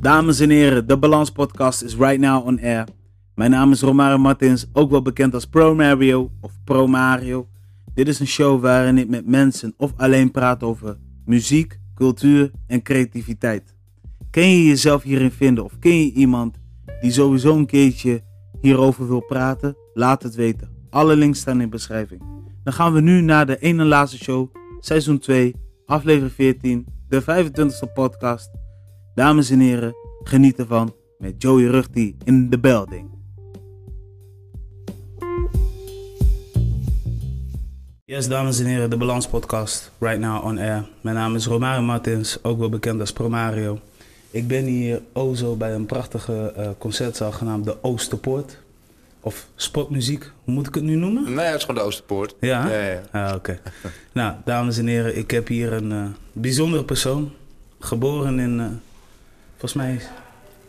Dames en heren, de Balans Podcast is right now on air. Mijn naam is Romario Martins, ook wel bekend als Pro Mario of Pro Mario. Dit is een show waarin ik met mensen of alleen praat over muziek, cultuur en creativiteit. Ken je jezelf hierin vinden of ken je iemand die sowieso een keertje hierover wil praten? Laat het weten. Alle links staan in de beschrijving. Dan gaan we nu naar de ene laatste show, seizoen 2, aflevering 14, de 25e podcast. Dames en heren, geniet ervan met Joey Rugti in the building. Yes, dames en heren, de Balans Podcast, right now on air. Mijn naam is Romario Martins, ook wel bekend als Promario. Ik ben hier o zo bij een prachtige eh, concertzaal genaamd de Oosterpoort. Of spotmuziek, hoe moet ik het nu noemen? Nee, het is gewoon de Oosterpoort. Ja? Ja, ja. Ah, oké. nou, dames en heren, ik heb hier een eh, bijzondere persoon. Geboren in, eh, volgens mij...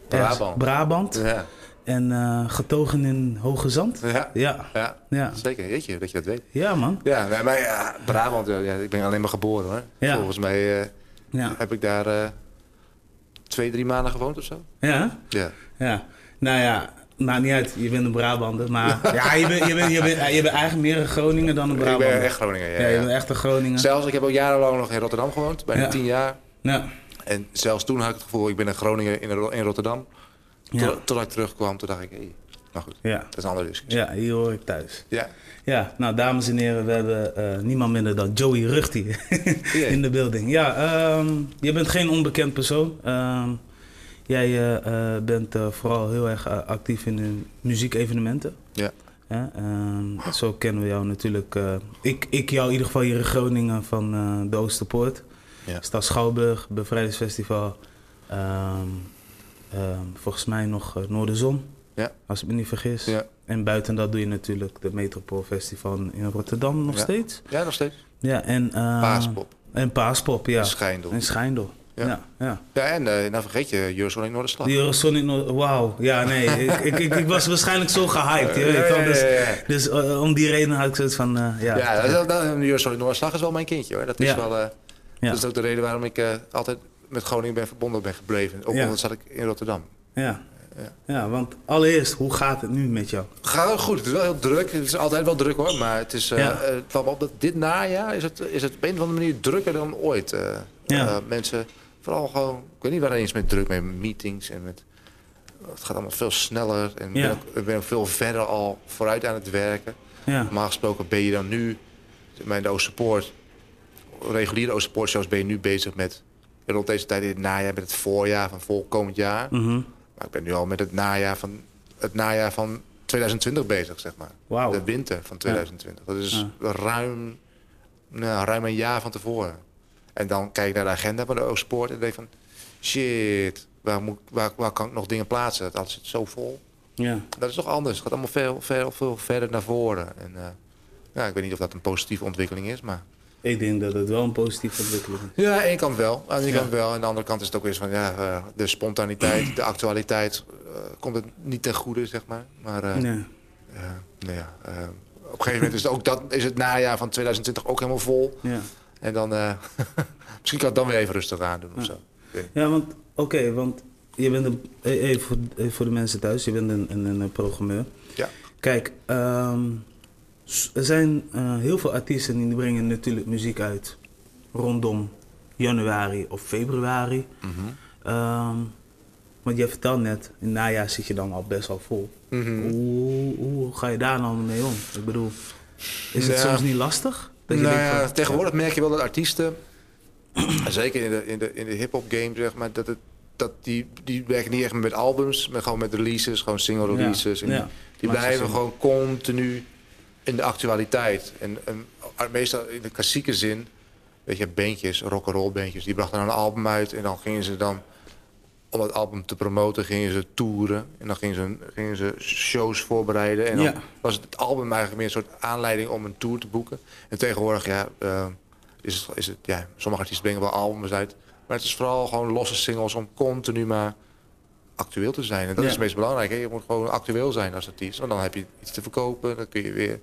Brabant. Brabant. Ja, En eh, getogen in Hoge Zand. ja, Ja, ja. ja. zeker. Weet je, dat je dat weet. Ja, man. Ja, maar, maar ja, Brabant, ja, ik ben alleen maar geboren hoor. Ja. Volgens mij eh, Ja. heb ik daar eh, twee, drie maanden gewoond of zo. Ja? Ja. Ja. Nou ja, maakt niet uit. Je bent een Brabander. Maar ja, je bent, je bent, je bent, je bent eigenlijk meer een Groninger dan een Ik Brabander. ben echt Groningen, ja. Ja, je ja. bent echt een Groninger. Zelfs, ik heb ook jarenlang nog in Rotterdam gewoond, bijna tien jaar. Ja. En zelfs toen had ik het gevoel, ik ben een Groninger in, in Rotterdam. Ja. Tot, tot ik terugkwam, toen dacht ik, nou goed, Ja. dat is een andere discussie. ja, hier hoor ik thuis. Ja. Ja, nou dames en heren, we hebben eh, niemand minder dan Joey Rugti in de building. Ja, ehm, je bent geen onbekend persoon. Ehm, jij eh, eh, bent vooral heel erg actief in de muziekevenementen. Ja. Ehm, zo kennen we jou natuurlijk. ik, ik jou in ieder geval hier in Groningen van de Oosterpoort. Ja. Stad Schouwburg, Bevrijdingsfestival. Ehm, ehm, volgens mij nog eh, Noorderzon, Ja. als ik me niet vergis. Ja. En buiten dat doe je natuurlijk de Metropoolfestival in Rotterdam nog steeds. ja, nog steeds. Ja, en... eh, Paaspop, En Paaspop, ja. Schijndel. En Schijndel. Ja, Ja. ja. En eh, nou vergeet je Eurosonic Noorderslag. Eurosonic, Noord- wauw. Ja, nee. ik, ik, ik, ik was waarschijnlijk zo gehyped. Je weet Ja, Dus, dus eh, om die reden had ik zoiets van... ja, Ja, dat, dat, dat, Eurosonic Noorderslag is wel mijn kindje hoor. Dat is wel... Ja. Dat is ook de reden waarom ik eh, altijd met Groningen ben verbonden ben gebleven. Ook Ja. al zat ik in Rotterdam. ja. Ja. ja, want allereerst, hoe gaat het nu met jou? Ga goed, het is wel heel druk. Het is altijd wel druk hoor. Maar het is, Ja. het op dat dit najaar is het, is het op een of andere manier drukker dan ooit. Ja. Mensen, vooral gewoon, ik weet niet waar eens met druk, met meetings en met... Het gaat allemaal veel sneller en ik Ja. ben, ook, ik ben ook veel verder al vooruit aan het werken. Ja, Normaal gesproken ben je dan nu, de Oosterpoort, reguliere Oosterpoort shows ben je nu bezig met, rond deze tijd in het najaar, met het voorjaar van volkomend jaar. Mhm. Maar ik ben nu al met het najaar van, het najaar van 2020 bezig, zeg maar. De winter van 2020. Dat is ruim, nou, ruim een jaar van tevoren. En dan kijk ik naar de agenda van de Oostpoort en denk van... Shit, waar, moet, waar, waar kan ik nog dingen plaatsen? Het alles zit zo vol. Ja, Dat is toch anders. Het gaat allemaal veel, veel, veel verder naar voren. En, eh, ja, ik weet niet of dat een positieve ontwikkeling is, maar... ik denk dat het wel een positieve ontwikkeling is. Ja, aan de ene kant wel. Aan de ene Ja. kant wel. En aan de andere kant is het ook weer van... Ja, eh, de spontaniteit, de actualiteit... eh, komt het niet ten goede, zeg maar. Maar... eh, Nee. nou ja, op een gegeven moment is het, ook dat, is het najaar van 2020 ook helemaal vol. Ja. En dan... misschien kan ik het dan weer even rustig aan doen of zo. Ja, want oké, want je bent een, e- even voor, even voor de mensen thuis, je bent een, een, een programmeur. Ja. Kijk, ehm, er zijn eh, heel veel artiesten die brengen natuurlijk muziek uit rondom januari of februari. Mhm. Ehm, want je vertelt net, in het najaar zit je dan al best wel vol. Mhm. Hoe, hoe ga je daar nou mee om? Ik bedoel, is het soms niet lastig? Dat je Nou denkt ja, tegenwoordig merk je wel dat artiesten, zeker in de, in de, in de hip-hop game, zeg maar, dat, het, dat die, die werken niet echt met albums, maar gewoon met releases, gewoon single releases. Ja. Die blijven gewoon continu in de actualiteit. En, en meestal in de klassieke zin, weet je, bandjes, rock'n'roll bandjes, die brachten dan een album uit en dan gingen ze dan, om het album te promoten, gingen ze toeren. En dan gingen ze, gingen ze shows voorbereiden. En dan Ja. was het album eigenlijk meer een soort aanleiding om een tour te boeken. En tegenwoordig, ja, eh, is het, is het, ja, sommige artiesten brengen wel albums uit. Maar het is vooral gewoon losse singles om continu maar actueel te zijn. En dat Ja. is het meest belangrijk. Hè? Je moet gewoon actueel zijn als artiest. Want dan heb je iets te verkopen. Dan kun je weer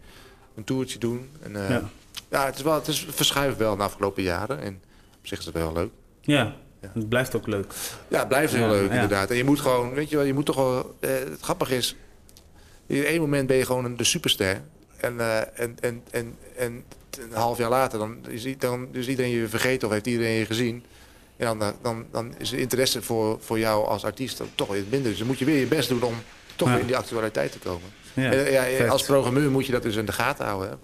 een toertje doen. En, eh, Ja. ja. het is wel, het is verschuift wel de afgelopen jaren. En op zich is het wel leuk. Ja. Het blijft ook leuk. Ja, het blijft heel leuk inderdaad. En je moet gewoon, weet je wel, je moet toch wel... eh, het grappige is, in één moment ben je gewoon een- de superster. En, eh, en, en, en, en een half jaar later, dan is, dan is iedereen je vergeten of heeft iedereen je gezien. En dan, dan, dan is de interesse voor, voor jou als artiest dan toch weer minder. Dus dan moet je weer je best doen om toch Ja. weer in die actualiteit te komen. Ja, en, ja, als programmeur moet je dat dus in de gaten houden.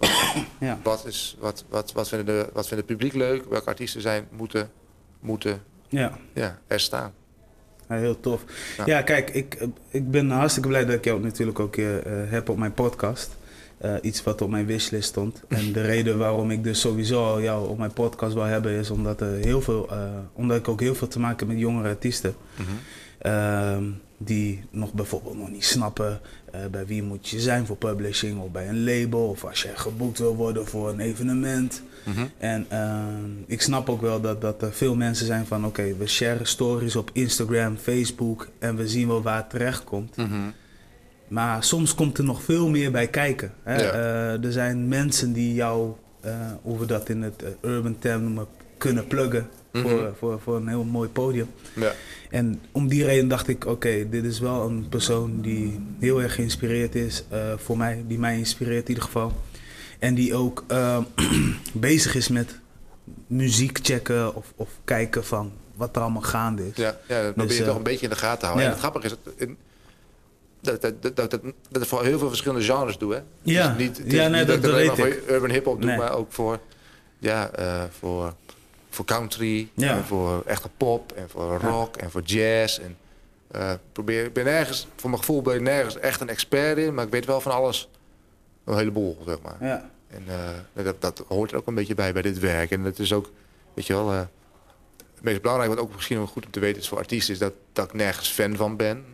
Hè? Wat, is, wat, wat, wat, vinden de, wat vindt het publiek leuk? Welke artiesten zijn, moeten, moeten Ja. ja, er staan? Ja, heel tof. Ja. Kijk, ik, ik ben hartstikke blij dat ik jou natuurlijk ook eh, heb op mijn podcast. Eh, iets wat op mijn wishlist stond. En de reden waarom ik dus sowieso al jou op mijn podcast wil hebben is omdat, er heel veel, eh, omdat ik ook heel veel te maken heb met jongere artiesten. Ehm, die nog bijvoorbeeld nog niet snappen eh, bij wie moet je zijn voor publishing of bij een label of als je geboekt wil worden voor een evenement. Mhm. En ehm, ik snap ook wel dat, dat er veel mensen zijn van oké, we sharen stories op Instagram, Facebook en we zien wel waar het terecht komt. Mhm. Maar soms komt er nog veel meer bij kijken. Hè? Ja. Eh, er zijn mensen die jou, eh, hoe we dat in het eh, urban term noemen, kunnen pluggen Mhm. voor, voor, voor een heel mooi podium. Ja. En om die reden dacht ik, oké, dit is wel een persoon die heel erg geïnspireerd is voor mij, die mij inspireert in ieder geval. En die ook bezig is met muziek checken of, of kijken van wat er allemaal gaande is. Ja, ja dat probeer Dus, je eh, toch een beetje in de gaten te houden. ja. En het grappige is dat, in- dat, dat, dat, dat, dat, dat ik voor heel veel verschillende genres doe. Hè? Ja. Dus niet, Ja, nee, niet dat- ik dat alleen weet maar ik. voor urban hip-hop doe, maar ook voor, ja, eh, voor, voor country, Ja. en voor echte pop en voor rock en voor jazz. En, eh, probeer, ik ben nergens, voor mijn gevoel ben ik nergens echt een expert in, maar ik weet wel van alles een heleboel, zeg maar. Ja. En eh, dat, dat hoort er ook een beetje bij bij dit werk. En het is ook, weet je wel, het meest belangrijk, wat ook misschien wel goed om te weten is voor artiesten, is dat, dat ik nergens fan van ben.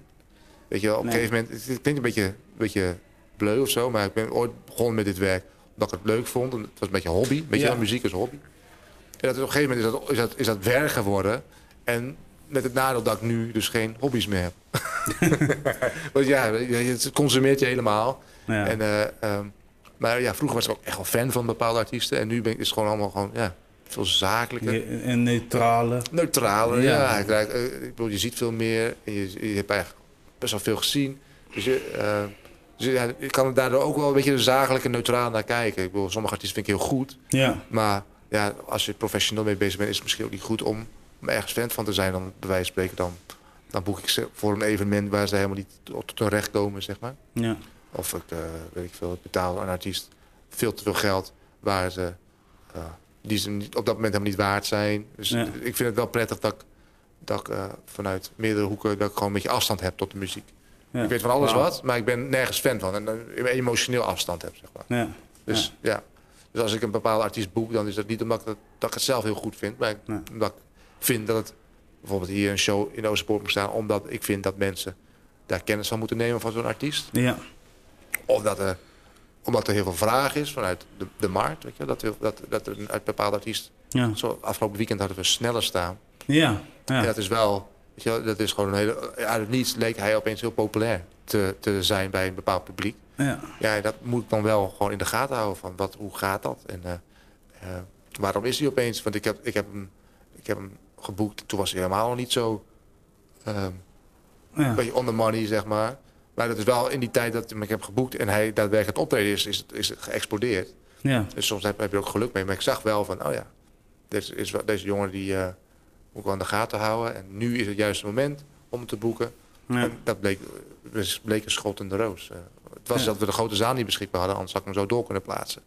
Weet je wel, op een Nee. gegeven moment, het klinkt een beetje, een beetje bleu of zo, maar ik ben ooit begonnen met dit werk omdat ik het leuk vond. En het was een beetje hobby, weet je Ja. wel, muziek is hobby. En dat, op een gegeven moment is dat, is, dat, is dat werk geworden. En met het nadeel dat ik nu dus geen hobby's meer heb. Want ja, je- het consumeert je helemaal. Ja. En, eh, ehm, maar ja, vroeger was ik ook echt wel fan van bepaalde artiesten. En nu ben ik, is het gewoon allemaal gewoon, ja, veel zakelijker. En neutrale. Neutraler, Ja. ja. Ik, eh, ik bedoel, je ziet veel meer. En je, je hebt eigenlijk best wel veel gezien. Dus je, eh, dus ja, je kan er daardoor ook wel een beetje zakelijk en neutraal naar kijken. Ik bedoel, sommige artiesten vind ik heel goed. Ja. Maar ja, als je professioneel mee bezig bent, is het misschien ook niet goed om, om ergens fan van te zijn. Dan bij wijze van spreken, dan, dan boek ik ze voor een evenement waar ze helemaal niet tot hun recht komen, zeg maar. Ja. Of ik, eh, weet ik veel, ik betaal een artiest veel te veel geld waar ze, eh, die ze op dat moment helemaal niet waard zijn. Dus Ja. ik vind het wel prettig dat ik, dat ik eh, vanuit meerdere hoeken dat ik gewoon een beetje afstand heb tot de muziek. Ja. Ik weet van alles wat, maar ik ben nergens fan van. En emotioneel afstand heb, zeg maar. Ja. Dus ja. Dus als ik een bepaalde artiest boek, dan is dat niet omdat ik, het, dat ik het zelf heel goed vind. Maar omdat ik vind dat het bijvoorbeeld hier een show in Oosterpoort moet staan. Omdat ik vind dat mensen daar kennis van moeten nemen van zo'n artiest. Ja. Of dat er, omdat er heel veel vraag is vanuit de, de markt. Weet je, dat, er- dat, dat er een uit bepaalde artiest... Ja. Zo, afgelopen weekend hadden we sneller staan. Ja. En Ja. dat is wel... Weet je, wel, dat is gewoon een hele... Uit het niets leek hij opeens heel populair te, te zijn bij een bepaald publiek. Ja. Ja, dat moet ik dan wel gewoon in de gaten houden. Van wat, hoe gaat dat? En eh, eh, waarom is hij opeens? Want ik heb, ik, heb hem, ik heb hem geboekt. Toen was hij helemaal nog niet zo... ehm, Ja. een beetje on the money, zeg maar. Maar dat is wel in die tijd dat ik hem heb geboekt... en hij daadwerkelijk het optreden is, is, het, is het geëxplodeerd. Ja. Dus soms heb, heb je ook geluk mee. Maar ik zag wel van, oh ja... Deze, is, deze jongen die eh, moet wel in de gaten houden. En nu is het juiste moment om te boeken. Ja. En dat bleek, dus bleek een schot in de roos. Eh, het was Ja. dat we de grote zaal niet beschikbaar hadden, anders had ik hem zo door kunnen plaatsen.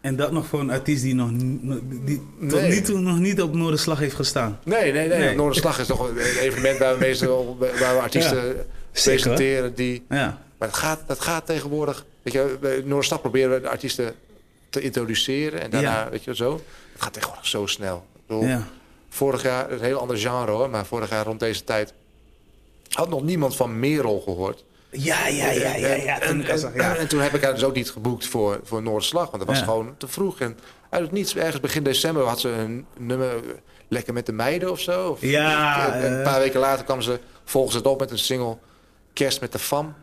En dat nog voor een artiest die nog die tot Nee. nu toe nog niet op Noorderslag heeft gestaan. Nee, nee, nee. Nee. Noorderslag is toch een evenement waar we meestal waar we artiesten presenteren die. Ja. Maar dat gaat, dat gaat tegenwoordig. Weet je, bij Noorderslag proberen we de artiesten te introduceren en daarna, Ja. weet je zo. Het gaat tegenwoordig zo snel. Bedoel, Ja. Vorig jaar, een heel ander genre hoor, maar vorig jaar rond deze tijd had nog niemand van Merel gehoord. Ja, ja, ja, ja, ja. En, en, zag, ja. en toen heb ik haar dus ook niet geboekt voor, voor Noorderslag, want dat was Ja. gewoon te vroeg. En uit het niets, ergens begin december had ze een nummer eh, Lekker met de meiden of zo. Of- Ja, en een eh. paar weken later kwam ze volgens het op met een single Kerst met de Fam.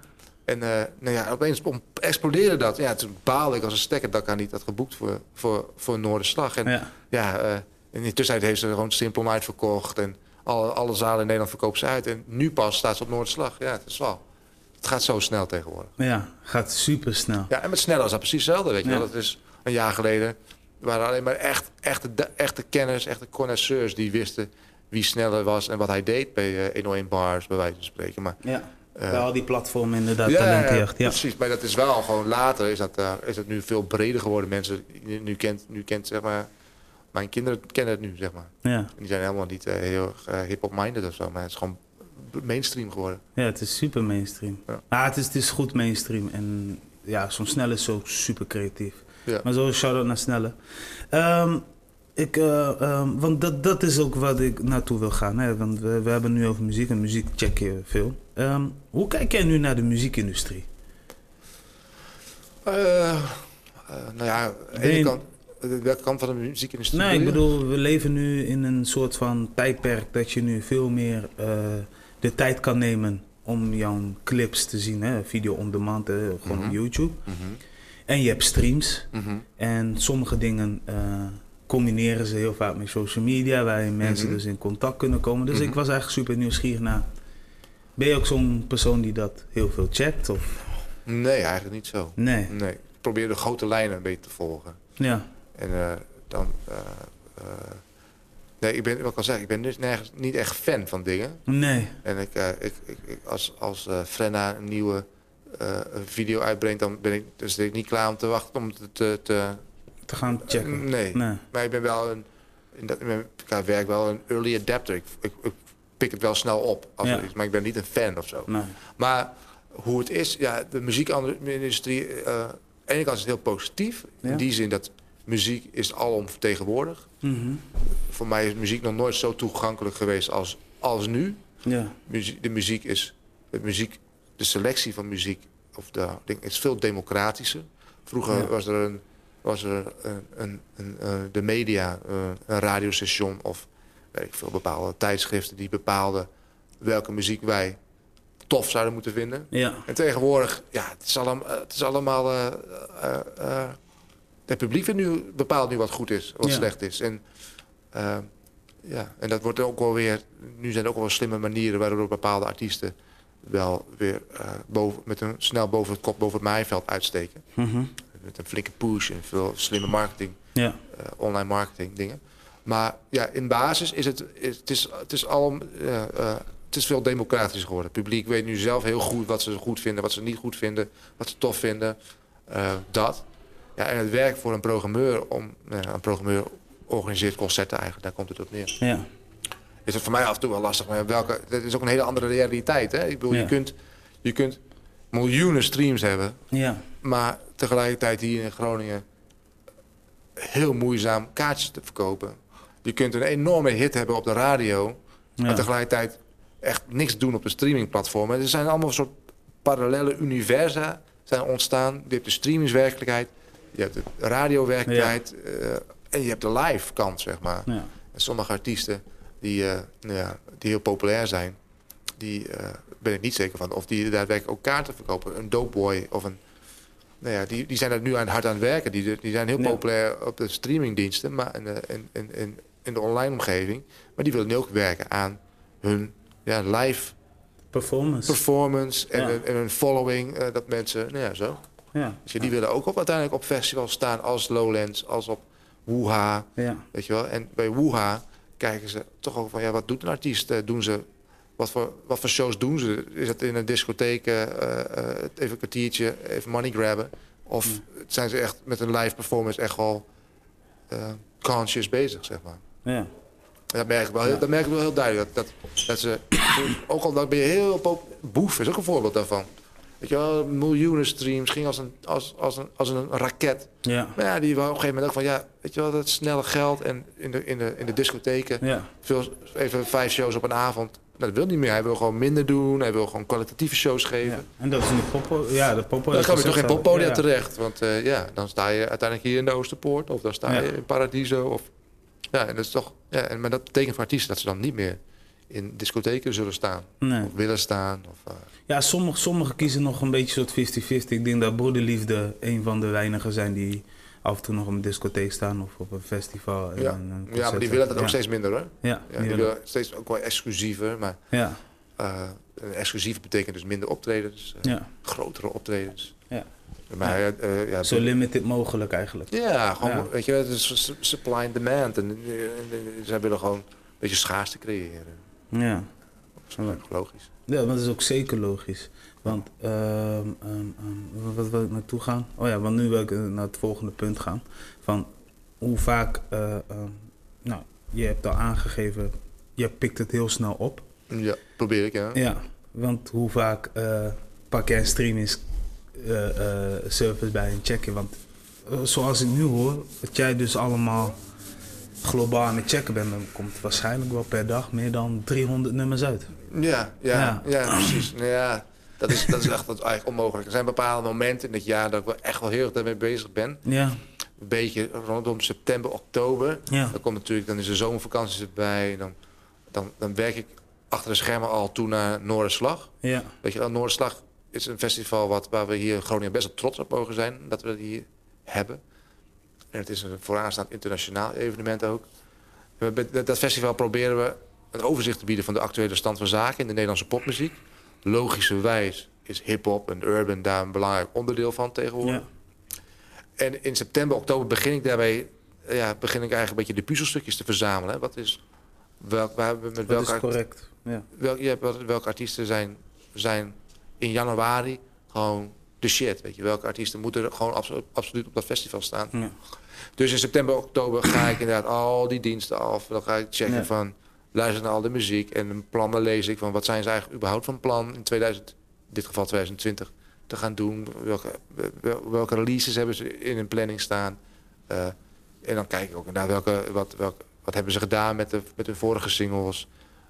En eh, nou ja, opeens explodeerde dat. Ja, toen baalde ik als een stekker dat ik haar niet had geboekt voor, voor, voor Noorderslag. En Ja. ja, eh, in de tussentijd heeft ze gewoon simpel uitverkocht. En Alle, alle zalen in Nederland verkopen ze uit. En nu pas staat ze op Noordslag. Ja, het is wel. Het gaat zo snel tegenwoordig. Ja, gaat super snel. Ja, en met sneller is dat precies hetzelfde. Weet je Ja. wel. Dat is een jaar geleden. waren alleen maar echt, echte, echte kenners, echte connoisseurs die wisten wie sneller was en wat hij deed bij eh 101 bars, bij wijze van spreken. Maar Ja, eh, bij al die platformen inderdaad, ja, talentenjacht. Ja. precies. Maar dat is wel gewoon later is dat, eh, is dat nu veel breder geworden. Mensen nu kent, nu kent zeg maar, mijn kinderen kennen het nu zeg maar. Ja. En die zijn helemaal niet eh, heel erg eh, hip-hop minded of zo, maar het is gewoon mainstream geworden. ja, het is super mainstream. Ja. Ja. het, is, het is goed mainstream. En ja, zo'n snelle is ook super creatief. Ja. Maar zo shout-out naar Snelle. Ehm, ik, eh, ehm, want dat, dat is ook wat ik naartoe wil gaan. Hè? Want we, we hebben nu over muziek en muziek check je veel. Ehm, hoe kijk jij nu naar de muziekindustrie? Eh, nou ja, aan de ene kant, welke kant van de muziekindustrie? Nee, ik bedoel we leven nu in een soort van tijdperk dat je nu veel meer eh, de tijd kan nemen om jouw clips te zien. Hè? Video on demand, hè? gewoon Mhm. op YouTube. Mhm, En je hebt streams. mhm. En sommige dingen eh, combineren ze heel vaak met social media, waarin mensen Mhm. dus in contact kunnen komen. Dus Mhm. ik was eigenlijk super nieuwsgierig naar. Ben je ook zo'n persoon die dat heel veel checkt? Of? Nee, eigenlijk niet zo. Nee. Nee, ik probeer de grote lijnen een beetje te volgen. Ja. En eh, dan... eh, nee, ik ben, wat ik al zeg, ik ben dus nergens, niet echt fan van dingen. Nee. En ik, ik, ik, ik- als, als Frenna een nieuwe video uitbrengt, dan ben ik, dus ben ik niet klaar om te wachten om te... te Te gaan checken. nee. Nee. Maar ik ben wel een... In dat, in werk wel een early adapter. Ik, ik, ik pik het wel snel op. Als Ja. maar ik ben niet een fan of zo. Nee. Maar hoe het is, ja, de muziekindustrie... eh aan de ene kant is het heel positief. Ja. In die zin dat muziek is alom vertegenwoordigd. Mhm. Voor mij is muziek nog nooit zo toegankelijk geweest als, als nu. Ja. Muzie- de muziek is... De, muziek, de selectie van muziek of de, ding, is veel democratischer. Vroeger Ja. was er, een, was er een, een, een, eh, de media, eh, een radiostation... of weet ik veel, bepaalde tijdschriften die bepaalden... welke muziek wij tof zouden moeten vinden. Ja. En tegenwoordig, ja, het is allemaal... Het is allemaal eh, het publiek nu, bepaalt nu wat goed is, wat Ja. slecht is. En, eh, ja, en dat wordt ook wel weer... Nu zijn er ook wel slimme manieren waardoor bepaalde artiesten... wel weer eh, boven, met een snel boven het kop, boven het maaiveld uitsteken. Mhm. Met een flinke push en veel slimme marketing, Ja. eh, online marketing dingen. Maar ja, in basis is het, is, het, is, het, is al, het is veel democratischer geworden. Het publiek weet nu zelf heel goed wat ze goed vinden, wat ze niet goed vinden, wat ze tof vinden. Dat. Ja, en het werk voor een programmeur, om, nou ja, een programmeur organiseert concerten eigenlijk, daar komt het op neer. Ja. Is het voor mij af en toe wel lastig, maar welke, dat is ook een hele andere realiteit. Hè? Ik bedoel, Ja. je, kunt, je kunt miljoenen streams hebben, Ja. maar tegelijkertijd hier in Groningen heel moeizaam kaartjes te verkopen. Je kunt een enorme hit hebben op de radio, maar Ja. tegelijkertijd echt niks doen op de streamingplatformen. Er zijn allemaal soort parallele universa zijn ontstaan. Je hebt de streamingswerkelijkheid, je hebt de radiowerkelijkheid eh, en je hebt de live kant, zeg maar. Ja. En sommige artiesten die, eh, nou ja, die heel populair zijn, die eh, ben ik niet zeker van. Of die daadwerkelijk ook kaarten verkopen. Een Dopeboy of een... Nou ja, die, die zijn er nu aan, hard aan het werken. Die, die zijn heel Ja. populair op de streamingdiensten maar in, de, in, in, in, in de online omgeving. Maar die willen nu ook werken aan hun ja, live Performance. performance en, Ja. hun, en hun following. dat mensen, nou ja, zo. Ja. Dus die willen ook op, uiteindelijk op festivals staan als Lowlands, als op Woeha. Ja. Weet je wel? En bij Woeha kijken ze toch ook van, ja, wat doet een artiest? Eh, Doen ze, wat voor, wat voor shows doen ze? Is het in een discotheek, eh, eh, even een kwartiertje, even money grabben? Of zijn ze echt met een live performance echt al eh, conscious bezig, zeg maar? Ja. Dat merk ik wel, heel, dat merk ik wel heel duidelijk. Dat, dat, dat ze, ook al ben je heel pop... Boef is ook een voorbeeld daarvan. Weet je wel, miljoenen streams, ging als een, als, als een, als een raket. Ja. Maar ja, die wou op een gegeven moment ook van... ja, weet je wel, dat snelle geld en in de, in de, in de discotheken... Ja. Veel, even vijf shows op een avond. Nou, dat wil niet meer. Hij wil gewoon minder doen. Hij wil gewoon kwalitatieve shows geven. ja. En dat is in de popo. Ja, de popo. Dan ga je toch geen poppodia ja. terecht. Want eh, ja, dan sta je uiteindelijk hier in de Oosterpoort. Of dan sta je in Paradiso. Of, ja, en dat is toch... Ja, en, maar dat betekent voor artiesten dat ze dan niet meer in discotheken zullen staan. Nee. Of willen staan. Of, eh, Ja, sommigen sommige kiezen nog een beetje soort 50-50. Ik denk dat Broederliefde een van de weinigen zijn die af en toe nog op een discotheek staan of op een festival. en Ja. een- ja, maar die willen dat ook steeds minder hoor. Ja, Ja, die die willen- steeds ook wel exclusiever. Maar ja, eh, exclusief betekent dus minder optredens. eh, ja. Grotere optredens. Ja. Maar ja, eh, ja, Zo limited mogelijk eigenlijk. ja, gewoon, weet je, het is su- supply and demand. En, en, ze willen gewoon een beetje schaarste creëren. Ja. Dat is logisch. Ja, dat is ook zeker logisch. Want, ehm, ehm, ehm, wat wil ik naartoe gaan? Oh ja, want nu wil ik eh, naar het volgende punt gaan. Van hoe vaak, eh, nou, je hebt al aangegeven, je pikt het heel snel op. Ja, probeer ik, ja. Ja, want hoe vaak eh, pak jij een streaming eh, eh, service bij en checken? Want eh, zoals ik nu hoor, dat jij dus allemaal globaal aan het checken bent, dan komt waarschijnlijk wel per dag meer dan 300 nummers uit. Ja, ja, Ja. precies. Nou ja, dat is, dat is echt dat is eigenlijk onmogelijk. Er zijn bepaalde momenten in het jaar dat ik wel echt wel heel erg daarmee bezig ben. Ja, Een beetje rondom september, oktober. ja, Dan komt natuurlijk, dan is de zomervakantie erbij. Dan, dan, dan werk ik achter de schermen al toe naar Noorderslag. ja, Weet je wel, Noorderslag is een festival wat, waar we hier in Groningen best wel trots op mogen zijn. Dat we dat hier hebben. En het is een vooraanstaand internationaal evenement ook. Dat festival proberen we een overzicht te bieden van de actuele stand van zaken in de Nederlandse popmuziek. Logischerwijs is hip-hop en urban daar een belangrijk onderdeel van tegenwoordig. ja. En in september, oktober begin ik daarbij, eh, ja, begin ik eigenlijk een beetje de puzzelstukjes te verzamelen. hè. Wat is, welk, waar met Dat welke, is correct. Ja, wel, ja, wel- welke artiesten zijn, zijn in januari gewoon de shit. Weet je, welke artiesten moeten er gewoon abso- absoluut op dat festival staan. ja, Dus in september, oktober ga ik inderdaad al die diensten af. Dan ga ik checken van, luister naar al de muziek. En een plan dan lees ik van, wat zijn ze eigenlijk überhaupt van plan in 2000, in dit geval 2020, te gaan doen. Welke, wel- welke releases hebben ze in hun planning staan. Eh, en dan kijk ik ook naar welke, wat, welke, wat hebben ze gedaan met, de, met hun vorige singles.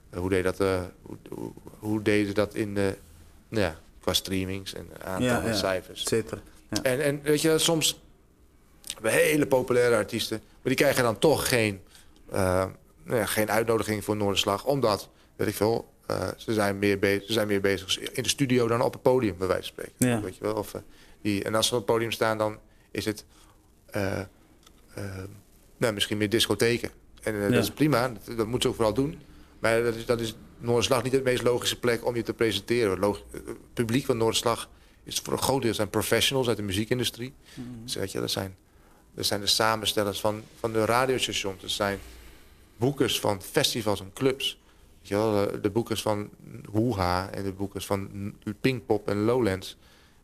Eh, hoe, deed dat, eh, hoe, hoe, hoe deden ze dat in de, nou ja, qua streamings en Ja, en cijfers. Ja. En, en weet je, soms hebben we hele populaire artiesten, maar die krijgen dan toch geen, nou ja, geen uitnodiging voor Noorderslag. Omdat, weet ik veel, eh, ze, zijn meer be- ze zijn meer bezig in de studio dan op het podium, bij wijze van spreken. Ja. Weet je wel? Of, eh, die, en als ze op het podium staan, dan is het eh, nou, misschien meer discotheken. En Ja. dat is prima, dat, dat moeten ze ook vooral doen. Maar dat is, dat is Noorderslag niet de meest logische plek om je te presenteren. Het log- het publiek van Noorderslag is voor een groot deel zijn professionals uit de muziekindustrie. Dus weet je, dat zijn, dat zijn de samenstellers van, van de radiostations. Dat zijn boekers van festivals en clubs. Weet je wel, de- de boekers van Hoeha en de boekers van Pinkpop en Lowlands.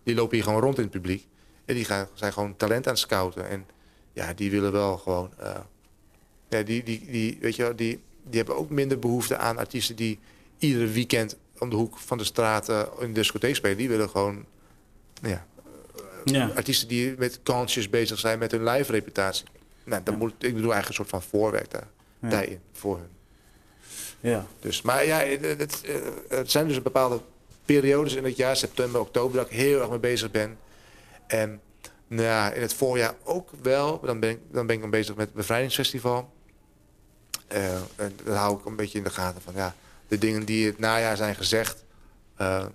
Die lopen hier gewoon rond in het publiek. En die gaan, zijn gewoon talent aan het scouten. En ja, die willen wel gewoon... eh, ja, die, die, die, weet je wel, die, die hebben ook minder behoefte aan artiesten die iedere weekend om de hoek van de straat eh, in de discotheek spelen. Die willen gewoon nou ja, Ja. artiesten die met kansjes bezig zijn met hun live reputatie. Nou, dan moet, ik bedoel eigenlijk een soort van voorwerk daar, Daarin voor hun. Ja. Dus, maar ja, het, het, het zijn dus bepaalde periodes in het jaar, september, oktober, dat ik heel erg mee bezig ben. En nou ja, in het voorjaar ook wel. Dan ben ik dan, ben ik dan bezig met het bevrijdingsfestival. Eh, en dat hou ik een beetje in de gaten van ja, de dingen die het najaar zijn gezegd. eh,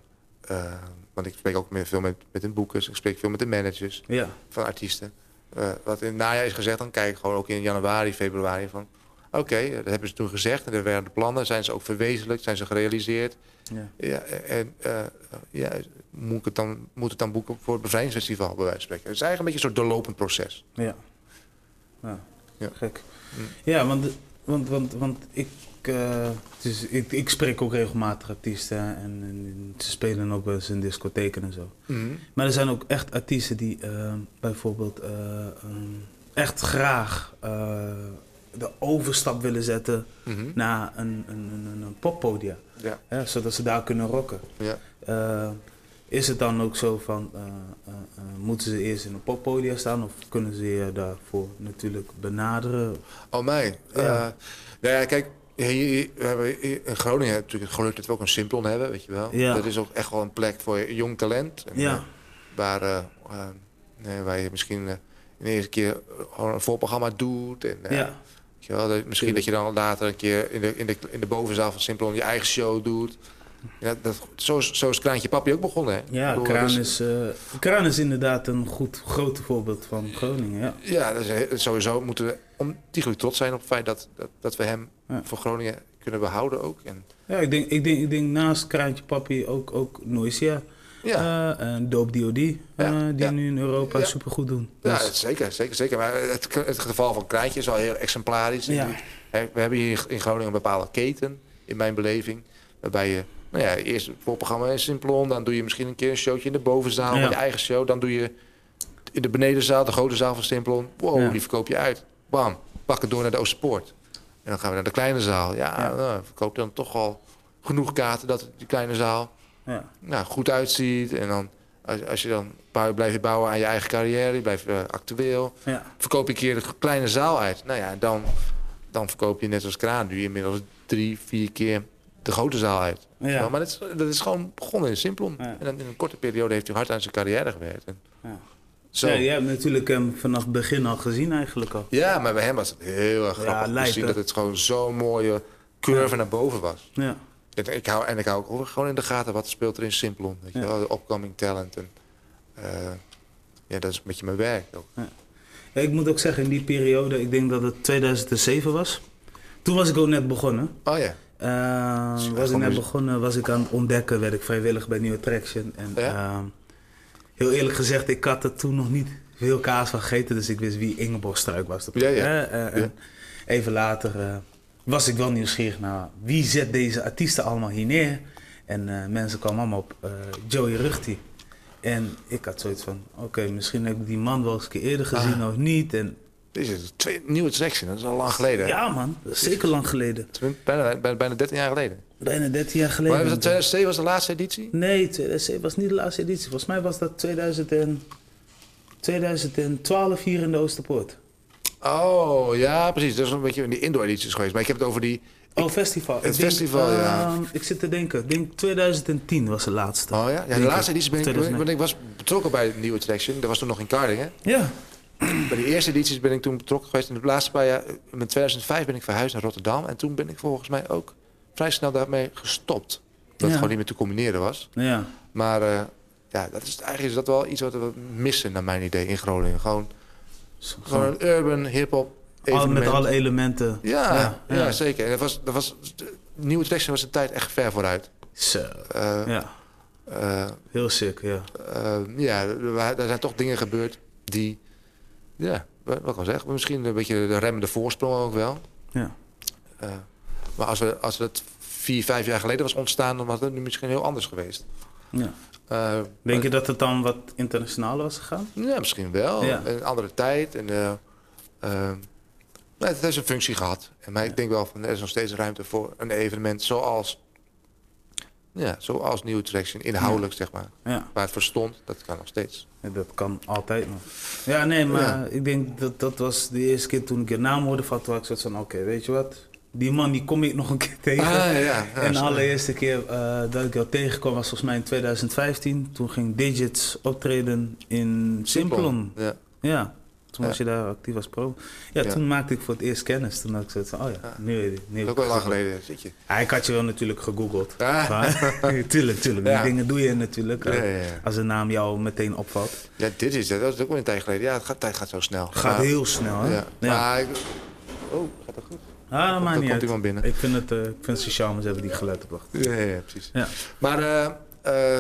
eh, want ik spreek ook meer veel met, met de boekers, ik spreek veel met de managers Ja. van artiesten. Wat in het najaar is gezegd, dan kijk ik gewoon ook in januari, februari van... Oké, eh, dat hebben ze toen gezegd en er werden de plannen. Zijn ze ook verwezenlijkt? Zijn ze gerealiseerd? Ja. Ja, en eh, ja, moet, ik het dan, moet het dan boeken voor het bevrijdingsfestival, bij wijze van spreken? Het is eigenlijk een beetje een soort doorlopend proces. Ja. Ja. Ja. Gek. Mm. Ja, want, want, want, want ik, eh, dus ik, ik spreek ook regelmatig artiesten en, en ze spelen ook wel eens in discotheken en zo. Maar er zijn ook echt artiesten die bijvoorbeeld eh, ehm, echt graag de overstap willen zetten Mhm. naar een, een, een, een poppodium. Ja, Hè, zodat ze daar kunnen rocken. ja. Eh, is het dan ook zo van, eh, eh, moeten ze eerst in een poppodium staan of kunnen ze je daarvoor natuurlijk benaderen? Oh, mij. Ja. Ja. nou ja, kijk, hebben in Groningen natuurlijk het dat we ook een Simplon hebben, weet je wel. Ja. Dat is ook echt wel een plek voor jong talent. En, Ja. waar, nee, waar je misschien in de eerste keer gewoon een voorprogramma doet. En, eh, Ja. misschien dat je dan later een keer in de, in de, in de bovenzaal van Simplon je eigen show doet. Ja, dat, zo, is, zo is Kraantje Papi ook begonnen. Hè? Ja, bedoel, Kraan dus- is, eh, Kraan is inderdaad een goed, groot voorbeeld van Groningen. Ja. Ja, sowieso moeten we ontiegelijk trots zijn op het feit dat, dat, dat we hem Ja. voor Groningen kunnen behouden ook. En, Ja, ik denk, ik denk, ik denk naast Kraantje Papi ook, ook Noisia. Ja, eh, en Dope D.O.D. eh, Ja, die ja. nu in Europa supergoed doen. ja, Dus, zeker, zeker, zeker. Maar het, het geval van Kraantje is wel heel exemplarisch. Ja. We hebben hier in Groningen een bepaalde keten, in mijn beleving. Waarbij je, nou ja, eerst het voorprogramma in Simplon. Dan doe je misschien een keer een showtje in de bovenzaal met je eigen show. Dan doe je in de benedenzaal, de grote zaal van Simplon. Wow, die verkoop je uit. Bam, pak het door naar de Oosterpoort. En dan gaan we naar de kleine zaal. Ja, Ja. Nou, verkoop je dan toch al genoeg kaarten dat die kleine zaal ja. nou, goed uitziet. En dan, als, als je dan blijft bouwen aan je eigen carrière, je blijft eh, actueel. Ja. Verkoop je een keer de kleine zaal uit. Nou ja, dan, dan verkoop je net als Kraan nu inmiddels drie, vier keer de grote zaal uit. Ja. Maar dat is, dat is gewoon begonnen in Simplon. Ja. En dan in een korte periode heeft hij hard aan zijn carrière gewerkt. En Ja. zo. Ja, Ja, je hebt natuurlijk hem vanaf het begin al gezien eigenlijk al. maar bij hem was het heel erg Ja, grappig lijp, te zien dat het gewoon zo'n mooie curve naar boven was. Ja. Ik, ik hou, en ik hou ook gewoon in de gaten wat speelt er in Simplon. Weet je Ja. wel, de upcoming talent. En, eh, ja, dat is een beetje mijn werk ook. Ja, ik moet ook zeggen, in die periode, ik denk dat het 2007 was. Toen was ik ook net begonnen. Oh ja. Eh, was ik net begonnen, was ik aan het ontdekken, werd ik vrijwillig bij New Attraction. En Ja? eh, heel eerlijk gezegd, ik had er toen nog niet veel kaas van gegeten, dus ik wist wie Ingeborg Struik was. Ja, ja. Eh, en Even later was ik wel nieuwsgierig naar wie zet deze artiesten allemaal hier neer. En eh, mensen kwamen allemaal op eh, Joey Ruchti. En ik had zoiets van, oké, misschien heb ik die man wel eens een keer eerder gezien Ah. of niet. En Dit is een twee, nieuwe traction, dat is al lang geleden. hè? ja man, dat is zeker lang geleden. Bijna, bijna, bijna 13 jaar geleden. Bijna 13 jaar geleden. Maar was dat 2007 was de laatste editie? Nee, 2007 was niet de laatste editie. Volgens mij was dat 2000 en, 2012 hier in de Oosterpoort. Oh, ja, precies. Dat is een beetje in die indoor edities geweest. Maar ik heb het over die... Oh, festival. Het denk, festival, ja. ehm, ik zit te denken. Ik denk 2010 was de laatste. Oh ja? Ja, de laatste editie ben ik, 2009. want ik was betrokken bij de nieuwe traction. Dat was toen nog in Kardingen. Ja. Bij de eerste edities ben ik toen betrokken geweest. In de laatste paar jaar, in 2005 ben ik verhuisd naar Rotterdam. En toen ben ik volgens mij ook vrij snel daarmee gestopt. Dat Ja. het gewoon niet meer te combineren was. Ja. Maar eh, ja, dat is, eigenlijk is dat wel iets wat we missen naar mijn idee in Groningen. Gewoon, gewoon een urban hip-hop Al, met alle elementen. Ja, ja, ja. zeker. En dat was, dat was, nieuwe traction was een tijd echt ver vooruit. Zo. Eh, Ja. eh, Heel sick, ja. eh, ja, er, zijn toch dingen gebeurd die, ja, wat kan ik zeggen, misschien een beetje de remmende voorsprong ook wel. Ja. Maar als, we, als het vier, vijf jaar geleden was ontstaan, dan was het nu misschien heel anders geweest. ja. Eh, Denk je dat het dan wat internationaler was gegaan? Ja, misschien wel. Ja. Een andere tijd. En, nou, het heeft een functie gehad. Maar ik denk wel van er is nog steeds ruimte voor een evenement zoals, ja, zoals Nieuwe Traction, inhoudelijk zeg maar. Ja. Waar het voor stond, dat kan nog steeds. Dat kan altijd nog. Ja, nee, maar ik denk dat dat was de eerste keer toen ik je naam hoorde van, toen ik zoiets van, oké, weet je wat? Die man die kom ik nog een keer tegen. Ah, ja, ja. en de allereerste keer eh, dat ik jou tegenkwam was volgens mij in 2015. Toen ging Digits optreden in Simplon. Ja. Ja, toen was je daar actief als pro. Ja, toen maakte ik voor het eerst kennis. Toen had ik zoiets van, oh ja, Ja. nu weet ik. Nu ook wel lang geleden, zit je. Ik had je wel natuurlijk gegoogeld. Maar- tuurlijk, tuurlijk. Die dingen doe je natuurlijk. Eh. Als een naam jou meteen opvalt. Ja, dit is het. Dat is ook wel een tijd geleden. Ja, het gaat, tijd gaat zo snel. Gaat heel snel, hè? Ja. Maar oh, gaat dat goed? Ah, dat maakt niet komt uit. iemand binnen. Ik vind het, eh, ik vind het sociaal, maar ze hebben die geluid op. Ja, ja, ja, precies. Ja. Maar eh,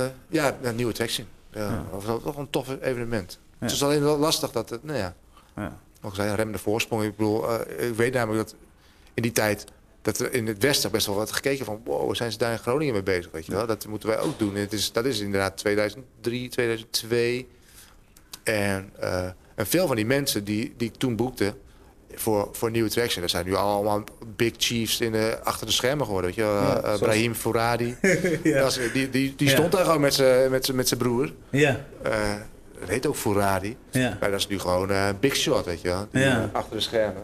eh, ja, een nieuwe traction. Ja, Dat was toch een tof evenement. Het is alleen wel lastig dat het, nou ja, Ja. nog zei, een remmende voorsprong. Ik bedoel, ik weet namelijk dat in die tijd dat er in het Westen best wel wat gekeken van, wow, zijn ze daar in Groningen mee bezig, weet je wel? Dat moeten wij ook doen. En het is, dat is inderdaad 2003, 2002. En, en veel van die mensen die, die ik toen boekte voor, voor nieuwe traction, dat zijn nu allemaal big chiefs in de, achter de schermen geworden, weet je? Ja, Eh, Brahim Fouradi. ja. Dat is- die die, die stond daar gewoon met zijn met z'n- met zijn broer. ja. Eh, dat heet ook Fouradi. Ja. Maar dat is nu gewoon eh Big Shot, weet je wel. Ja. eh, Achter de schermen.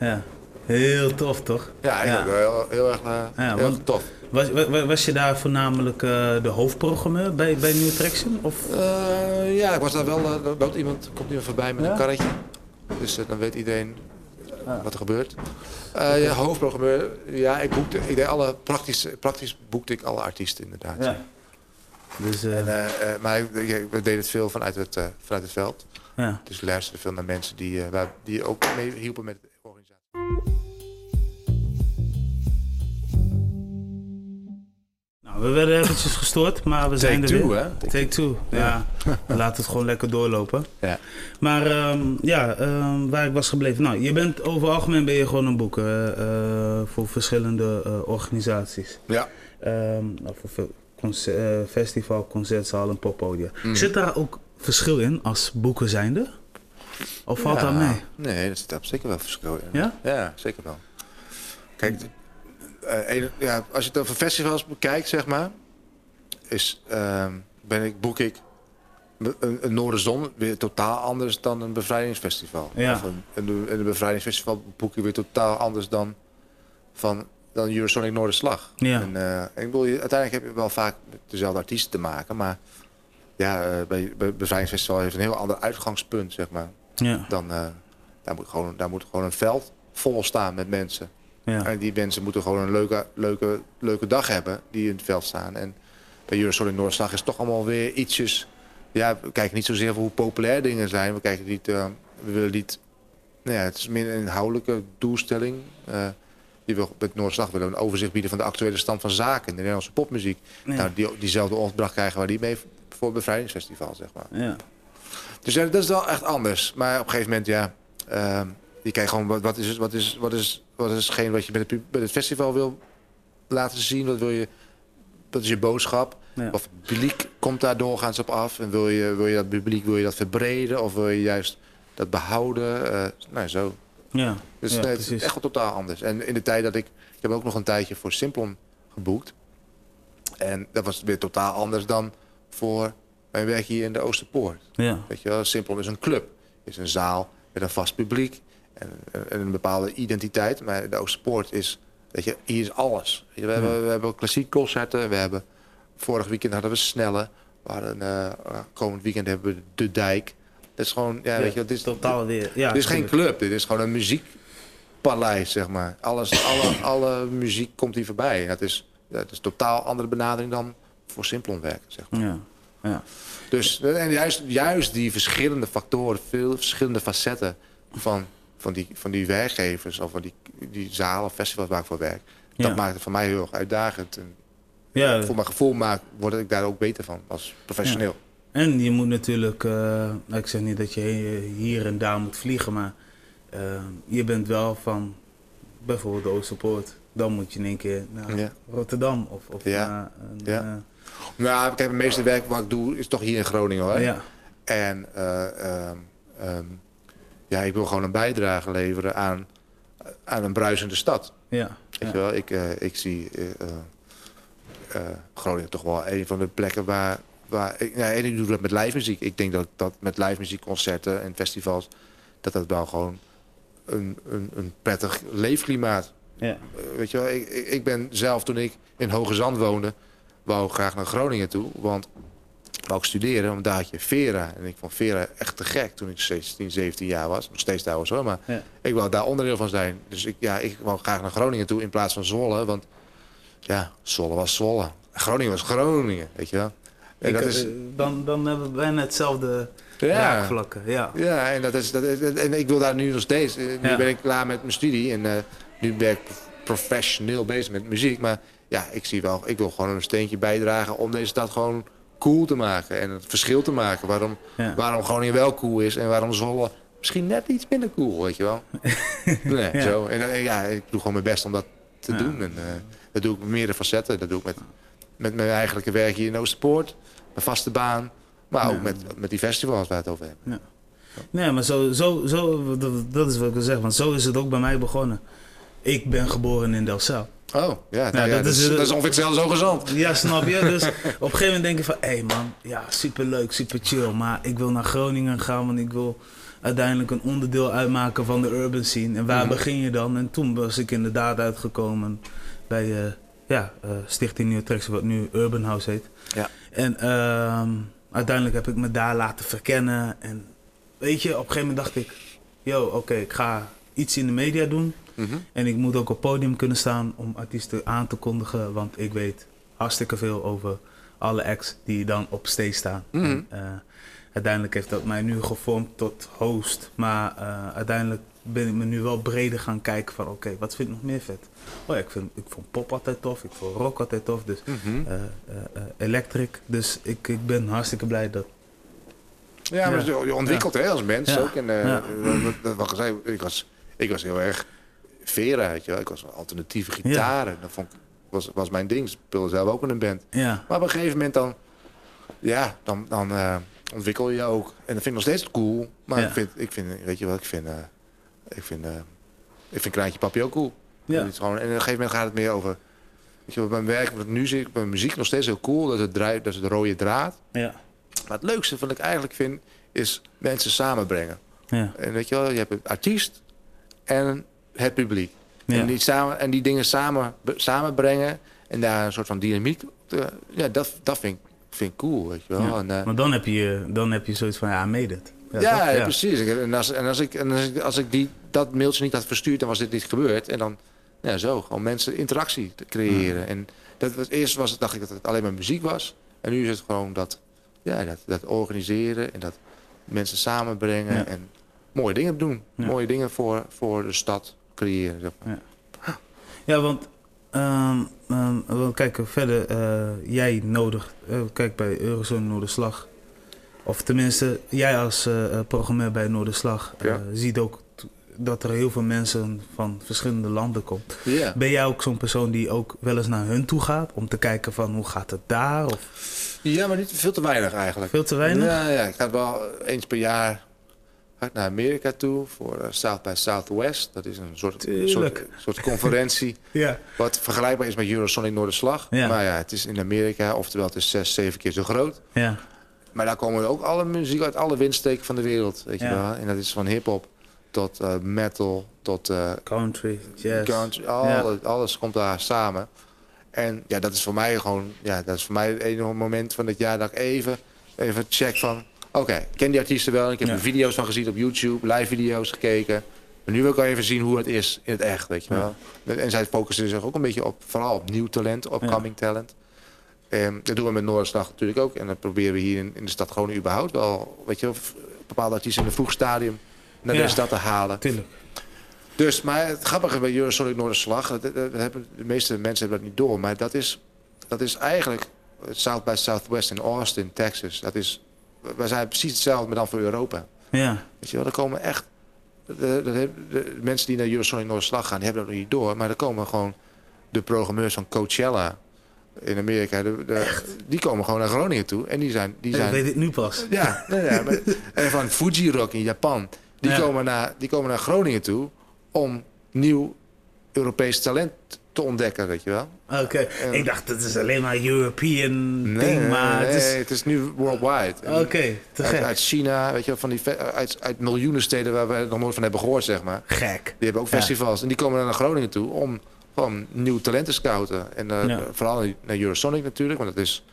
Ja. Heel tof, toch? Ja, Ja. heel, heel erg, eh, Ja, heel want- erg tof. Was, was, was je daar voornamelijk eh, de hoofdprogrammeur bij, bij New Traction? Of? Eh, ja, ik was daar wel. eh, er loopt iemand, komt iemand voorbij met Ja? een karretje. Dus eh, dan weet iedereen wat er gebeurt. Uh, ja, hoofdprogrammeur. Ja, ik boekte, ik deed alle praktisch, praktisch boekte ik alle artiesten inderdaad. Ja. Dus, uh... en, maar we deden het veel vanuit het, vanuit het veld. Ja. Dus we luisterden veel naar mensen die, die ook mee hielpen met de organisatie. We werden eventjes gestoord, maar we zijn er two, weer. Hè? Take, two, ja. we laten het gewoon lekker doorlopen. Ja. Maar um, ja, um, waar ik was gebleven. Nou, je bent over algemeen ben je gewoon een boeken uh, voor verschillende uh, organisaties. Ja. Um, voor concert, uh, festival, concertzaal en poppodia. Mm. Zit daar ook verschil in als boeken zijnde? Of valt ja, dat mee? Nee, er zit zeker wel verschil in. Ja? Ja, zeker wel. Kijk, uh, ja, als je het over festivals bekijkt, zeg maar, is, uh, ben ik, boek ik een, een Noorderzon weer totaal anders dan een bevrijdingsfestival. Ja. Of een, een, een bevrijdingsfestival boek je weer totaal anders dan, van, dan Eurosonic Noorderslag. Ja. En, uh, ik bedoel, uiteindelijk heb je wel vaak met dezelfde artiesten te maken, maar ja, uh, bij, bij bevrijdingsfestival heeft een heel ander uitgangspunt, zeg maar. Ja. Dan, daar, moet gewoon, daar moet gewoon een veld vol staan met mensen. Ja. En die mensen moeten gewoon een leuke, leuke, leuke dag hebben die in het veld staan. En bij Eurosonic Noordslag is toch allemaal weer ietsjes... Ja, we kijken niet zozeer voor hoe populair dingen zijn. We kijken niet... Uh, we willen niet... Nou ja, het is meer een inhoudelijke doelstelling. Uh, die wil, met Noordslag willen we een overzicht bieden van de actuele stand van zaken in de Nederlandse popmuziek. Ja. Nou, die, diezelfde opdracht krijgen waar die mee voor het bevrijdingsfestival, zeg maar. Ja. Dus ja, dat is wel echt anders. Maar op een gegeven moment, ja... Uh, je kijkt gewoon, wat, wat, is, wat, is, wat, is, wat is hetgeen wat je met het, met het festival wil laten zien? Wat wil je, wat is je boodschap? Ja. Of het publiek komt daar doorgaans op af? En wil je, wil je dat publiek wil je dat verbreden? Of wil je juist dat behouden? Uh, nou, zo. Ja, dus ja, nee, het is echt wel totaal anders. En in de tijd dat ik... Ik heb ook nog een tijdje voor Simplon geboekt. En dat was weer totaal anders dan voor mijn werk hier in de Oosterpoort. Ja. Weet je wel, Simplon is een club. is een zaal met een vast publiek. En, en een bepaalde identiteit. Maar de Oosterpoort is... Weet je, hier is alles. We, ja. hebben, we hebben klassiek concerten. We hebben, vorig weekend hadden we Snelle. We hadden, uh, komend weekend hebben we De Dijk. Dat is gewoon... Ja, ja weet je, dit is, totaal weer. Ja, dit is geen club. Dit is gewoon een muziekpaleis, zeg maar. Alles, alle, alle muziek komt hier voorbij. Dat is, dat is totaal andere benadering dan voor Simplon werken, zeg maar. Ja. Ja. Dus en juist, juist die verschillende factoren, veel verschillende facetten van van die, van die werkgevers of van die, die zalen, festivals waar ik voor werk. Dat maakt het voor mij heel erg uitdagend. En Ja, voor mijn gevoel maakt, word ik daar ook beter van als professioneel. En je moet natuurlijk, eh, nou, ik zeg niet dat je hier en daar moet vliegen, maar eh, je bent wel van bijvoorbeeld de Oosterpoort. Dan moet je in één keer naar. Rotterdam of, of naar een, Ja. eh, Nou, kijk, het meeste werk wat ik doe is toch hier in Groningen hoor. ja. En ehm, ja, ik wil gewoon een bijdrage leveren aan, aan een bruisende stad. Ja. Weet je wel, ik, eh, ik zie eh, eh, Groningen toch wel een van de plekken waar... waar ik, ja, en ik doe dat met live muziek. Ik denk dat, dat met live muziekconcerten en festivals... dat dat wel gewoon een, een, een prettig leefklimaat... Ja. Weet je wel, ik, ik ben zelf toen ik in Hoge Zand woonde... wou graag naar Groningen toe, want wou ik studeren, want daar had je Vera. En ik vond Vera echt te gek toen ik 16, 17 jaar was. Nog steeds trouwens hoor, maar Ja. ik wou daar onderdeel van zijn. Dus ik, ja, ik wou graag naar Groningen toe in plaats van Zwolle. Want ja, Zwolle was Zwolle. Groningen was Groningen, weet je wel. En Ik, dat eh, is, dan, dan hebben we bijna hetzelfde Ja. raakvlakken. Ja. ja, en, dat is, dat is, en ik wil daar nu nog steeds. eh, Nu Ja. ben ik klaar met mijn studie en eh, nu ben ik professioneel bezig met muziek. Maar ja, ik zie wel, ik wil gewoon een steentje bijdragen om deze stad gewoon cool te maken. En het verschil te maken. Waarom, Ja. waarom Groningen wel cool is en waarom Zwolle misschien net iets minder cool, weet je wel. nee, Ja. zo. En eh, ja, ik doe gewoon mijn best om dat te Ja. doen. En eh, dat doe ik met meerdere facetten. Dat doe ik met, met mijn eigenlijke werk hier in Oosterpoort. Mijn vaste baan. Maar ook met, met die festivals waar we het over hebben. Nee, maar zo, zo, zo dat, dat is wat ik wil zeggen. Want zo is het ook bij mij begonnen. Ik ben geboren in Delcel. Oh, ja, nou ja, dat dat, is- is, dat is ongeveer hetzelfde zo gezond. Ja, snap je? Dus op een gegeven moment denk je van... Hé hey man, ja, super leuk, super chill. Maar ik wil naar Groningen gaan, want ik wil uiteindelijk een onderdeel uitmaken van de urban scene. En waar Mhm. begin je dan? En toen was ik inderdaad uitgekomen bij eh, ja, eh, Stichting Nieuw Tracks, wat nu Urban House heet. Ja. En ehm, uiteindelijk heb ik me daar laten verkennen. En weet je, op een gegeven moment dacht ik... Yo, oké, ik ga iets in de media doen. Mhm. En ik moet ook op podium kunnen staan om artiesten aan te kondigen. Want ik weet hartstikke veel over alle acts die dan op stage staan. Mhm. En, eh, uiteindelijk heeft dat mij nu gevormd tot host. Maar eh, uiteindelijk ben ik me nu wel breder gaan kijken van... Oké, wat vind ik nog meer vet? Oh ja, ik, vind, ik vond pop altijd tof. Ik vond rock altijd tof. Dus Mhm. eh, eh, eh, electric. Dus ik, ik ben hartstikke blij dat... Ja, maar Ja. je ontwikkelt hè, als mens Ja. ook. En eh, Ja. wat, wat, wat ik zei, ik was, ik was heel erg Vera, weet je wel. Ik was alternatieve gitaren. Dat vond ik, was, was mijn ding. Speelde zelf ook in een band. Ja, Maar op een gegeven moment dan, ja, dan, dan eh, ontwikkel je ook. En dat vind ik nog steeds cool. Maar Ja. ik, vind, ik vind, weet je wat, ik vind, eh, ik vind, eh, ik vind Kraantje Papi ook cool. ja. En op een gegeven moment gaat het meer over, weet je, mijn werk, wat nu ik, mijn muziek nog steeds heel cool. Dat is het, draai, dat is het rode draad. ja. Maar het leukste wat ik eigenlijk vind, is mensen samenbrengen. ja. En weet je wel, je hebt een artiest en het publiek. Ja. En, die samen, en die dingen samen, samenbrengen en daar een soort van dynamiek... te- ja, dat, dat vind, ik- vind ik cool, weet je wel. Ja. En, eh, Maar dan heb, je, dan heb je zoiets van, ja, made it. ja, precies. En als, en als ik, en als ik, als ik die, dat mailtje niet had verstuurd, dan was dit niet gebeurd. En dan, ja, zo, gewoon mensen interactie te creëren. En dat was, eerst was het, dacht ik dat het alleen maar muziek was. En nu is het gewoon dat, ja, dat, dat organiseren en dat mensen samenbrengen en mooie dingen doen. Mooie dingen voor, voor de stad creëren. Zeg maar. Ja, want ehm, wel kijken verder. eh, jij nodig, eh, kijk bij Eurozone Noorderslag. Of tenminste, jij als eh, programmeur bij Noorderslag Ja. ziet ook dat er heel veel mensen van verschillende landen. Ja. Ben jij ook zo'n persoon die ook wel eens naar hun toe gaat om te kijken van hoe gaat het daar? Of ja, maar niet veel te weinig eigenlijk. veel te weinig? Ja, ja, ik ga wel eens per jaar ga ik naar Amerika toe voor eh, South by Southwest. Dat is een soort, soort, soort conferentie. Ja. Wat vergelijkbaar is met Eurosonic Noorderslag. Ja. Maar ja, het is in Amerika, oftewel het is zes, zeven keer zo groot. Ja. Maar daar komen ook alle muziek uit alle windsteken van de wereld. Weet je wel? En dat is van hip-hop tot eh, metal tot eh, Country, jazz. country. Alles, alles komt daar samen. En ja, dat is voor mij gewoon, ja, dat is voor mij het enige moment van het jaar dat ik even, even check van, oké, ik ken die artiesten wel. Ik heb Ja. er video's van gezien op YouTube, live video's gekeken. Maar nu wil ik wel even zien hoe het is in het echt, weet je Ja. wel. En zij focussen zich ook een beetje op, vooral op nieuw talent, upcoming talent. En dat doen we met Noorderslag natuurlijk ook. En dat proberen we hier in, in de stad gewoon überhaupt wel, weet je wel, bepaalde artiesten in een vroeg stadium naar deze stad te halen. Tuurlijk. Dus, maar het grappige bij Eurosonic Noorderslag, dat, dat, hebben, de meeste mensen hebben dat niet door, maar dat is, dat is eigenlijk South by Southwest in Austin, Texas. Dat is, wij zijn precies hetzelfde, maar dan voor Europa. Ja. Weet je wel, er komen echt, de, de, de mensen die naar Eurosonic Noorderslag gaan, die hebben dat nog niet door, maar er komen gewoon de programmeurs van Coachella in Amerika, de, de- die komen gewoon naar Groningen toe en die zijn... Die Ik zijn weet het nu pas. ja, ja, ja maar- en van Fuji Rock in Japan. Die, Ja. komen naar, die komen naar Groningen toe om nieuw Europees talent te ontdekken, weet je wel. Oké, ik dacht het is alleen maar European Nee, ding, maar nee, het is... het is nu worldwide. Oké, te uit, gek. uit China, weet je wel, van die, uit, uit miljoenen steden waar we nog nooit van hebben gehoord, zeg maar. Gek. Die hebben ook Ja. festivals en die komen dan naar Groningen toe om gewoon nieuw talent te scouten. En eh, Ja. vooral naar Eurosonic natuurlijk, want dat is,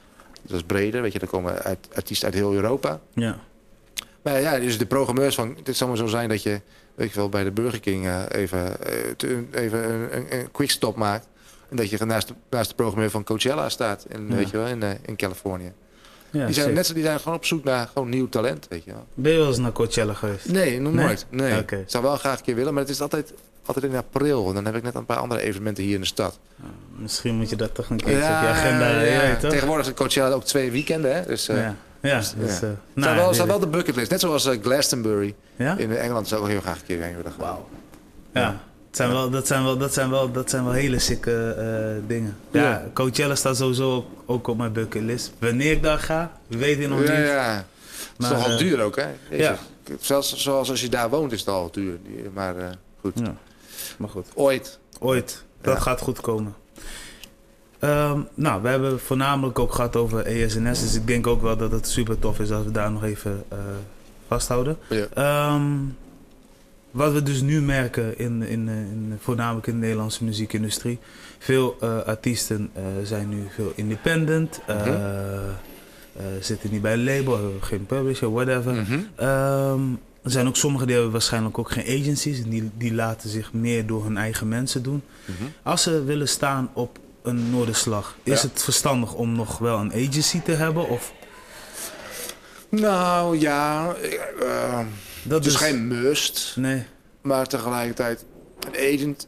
dat is breder, weet je. Er komen uit, artiesten uit heel Europa. Ja. Maar ja, dus de programmeurs van... Het zal maar zo zijn dat je, weet je wel, bij de Burger King eh, even, eh, even een, een, een quick stop maakt. En dat je naast de, naast de programmeur van Coachella staat. In, Ja. weet je wel, in, eh, in Californië. ja die, zijn net, zo- die zijn gewoon op zoek naar gewoon nieuw talent, weet je wel. Ben je wel eens naar Coachella geweest? Nee, nog Nee? nooit. Nee. Ik zou wel graag een keer willen, maar het is altijd, altijd in april. En dan heb ik net een paar andere evenementen hier in de stad. Misschien moet je dat toch een keertje op je agenda... Ja, ja. toch? Tegenwoordig is Coachella ook twee weekenden, hè. Dus, ja. Dus, dus, ja. eh, nou, staat wel, staat wel de bucketlist. Net zoals eh, Glastonbury Ja? in Engeland zou ik heel graag een keer heen willen gaan. Wauw. Ja. Het zijn wel, dat, zijn wel, dat, zijn wel, dat zijn wel hele sikke eh, dingen. Ja, Ja. Coachella staat sowieso ook, ook op mijn bucketlist. Wanneer ik daar ga, weet ik nog Ja, niet. ja. Het is Maar, al duur ook, hè? Jezus. ja. Zelfs zoals als je daar woont is het al duur. Maar eh, goed. Ja. Maar goed, Ooit. ooit. Dat Ja. gaat goed komen. Ehm, nou, we hebben voornamelijk ook gehad over ESNS. Dus ik denk ook wel dat het super tof is als we daar nog even eh, vasthouden. Ja. Ehm, wat we dus nu merken, in, in, in, voornamelijk in de Nederlandse muziekindustrie. Veel eh, artiesten eh, zijn nu veel independent. Mhm. zitten niet bij een label, hebben geen publisher, whatever. Mhm. Ehm, Er zijn ook sommigen die hebben waarschijnlijk ook geen agencies. En die, die laten zich meer door hun eigen mensen doen. Als ze willen staan op een Noorderslag, is Ja. het verstandig om nog wel een agency te hebben? Of Nou ja, eh, dat het is geen must. Nee. Maar tegelijkertijd, een agent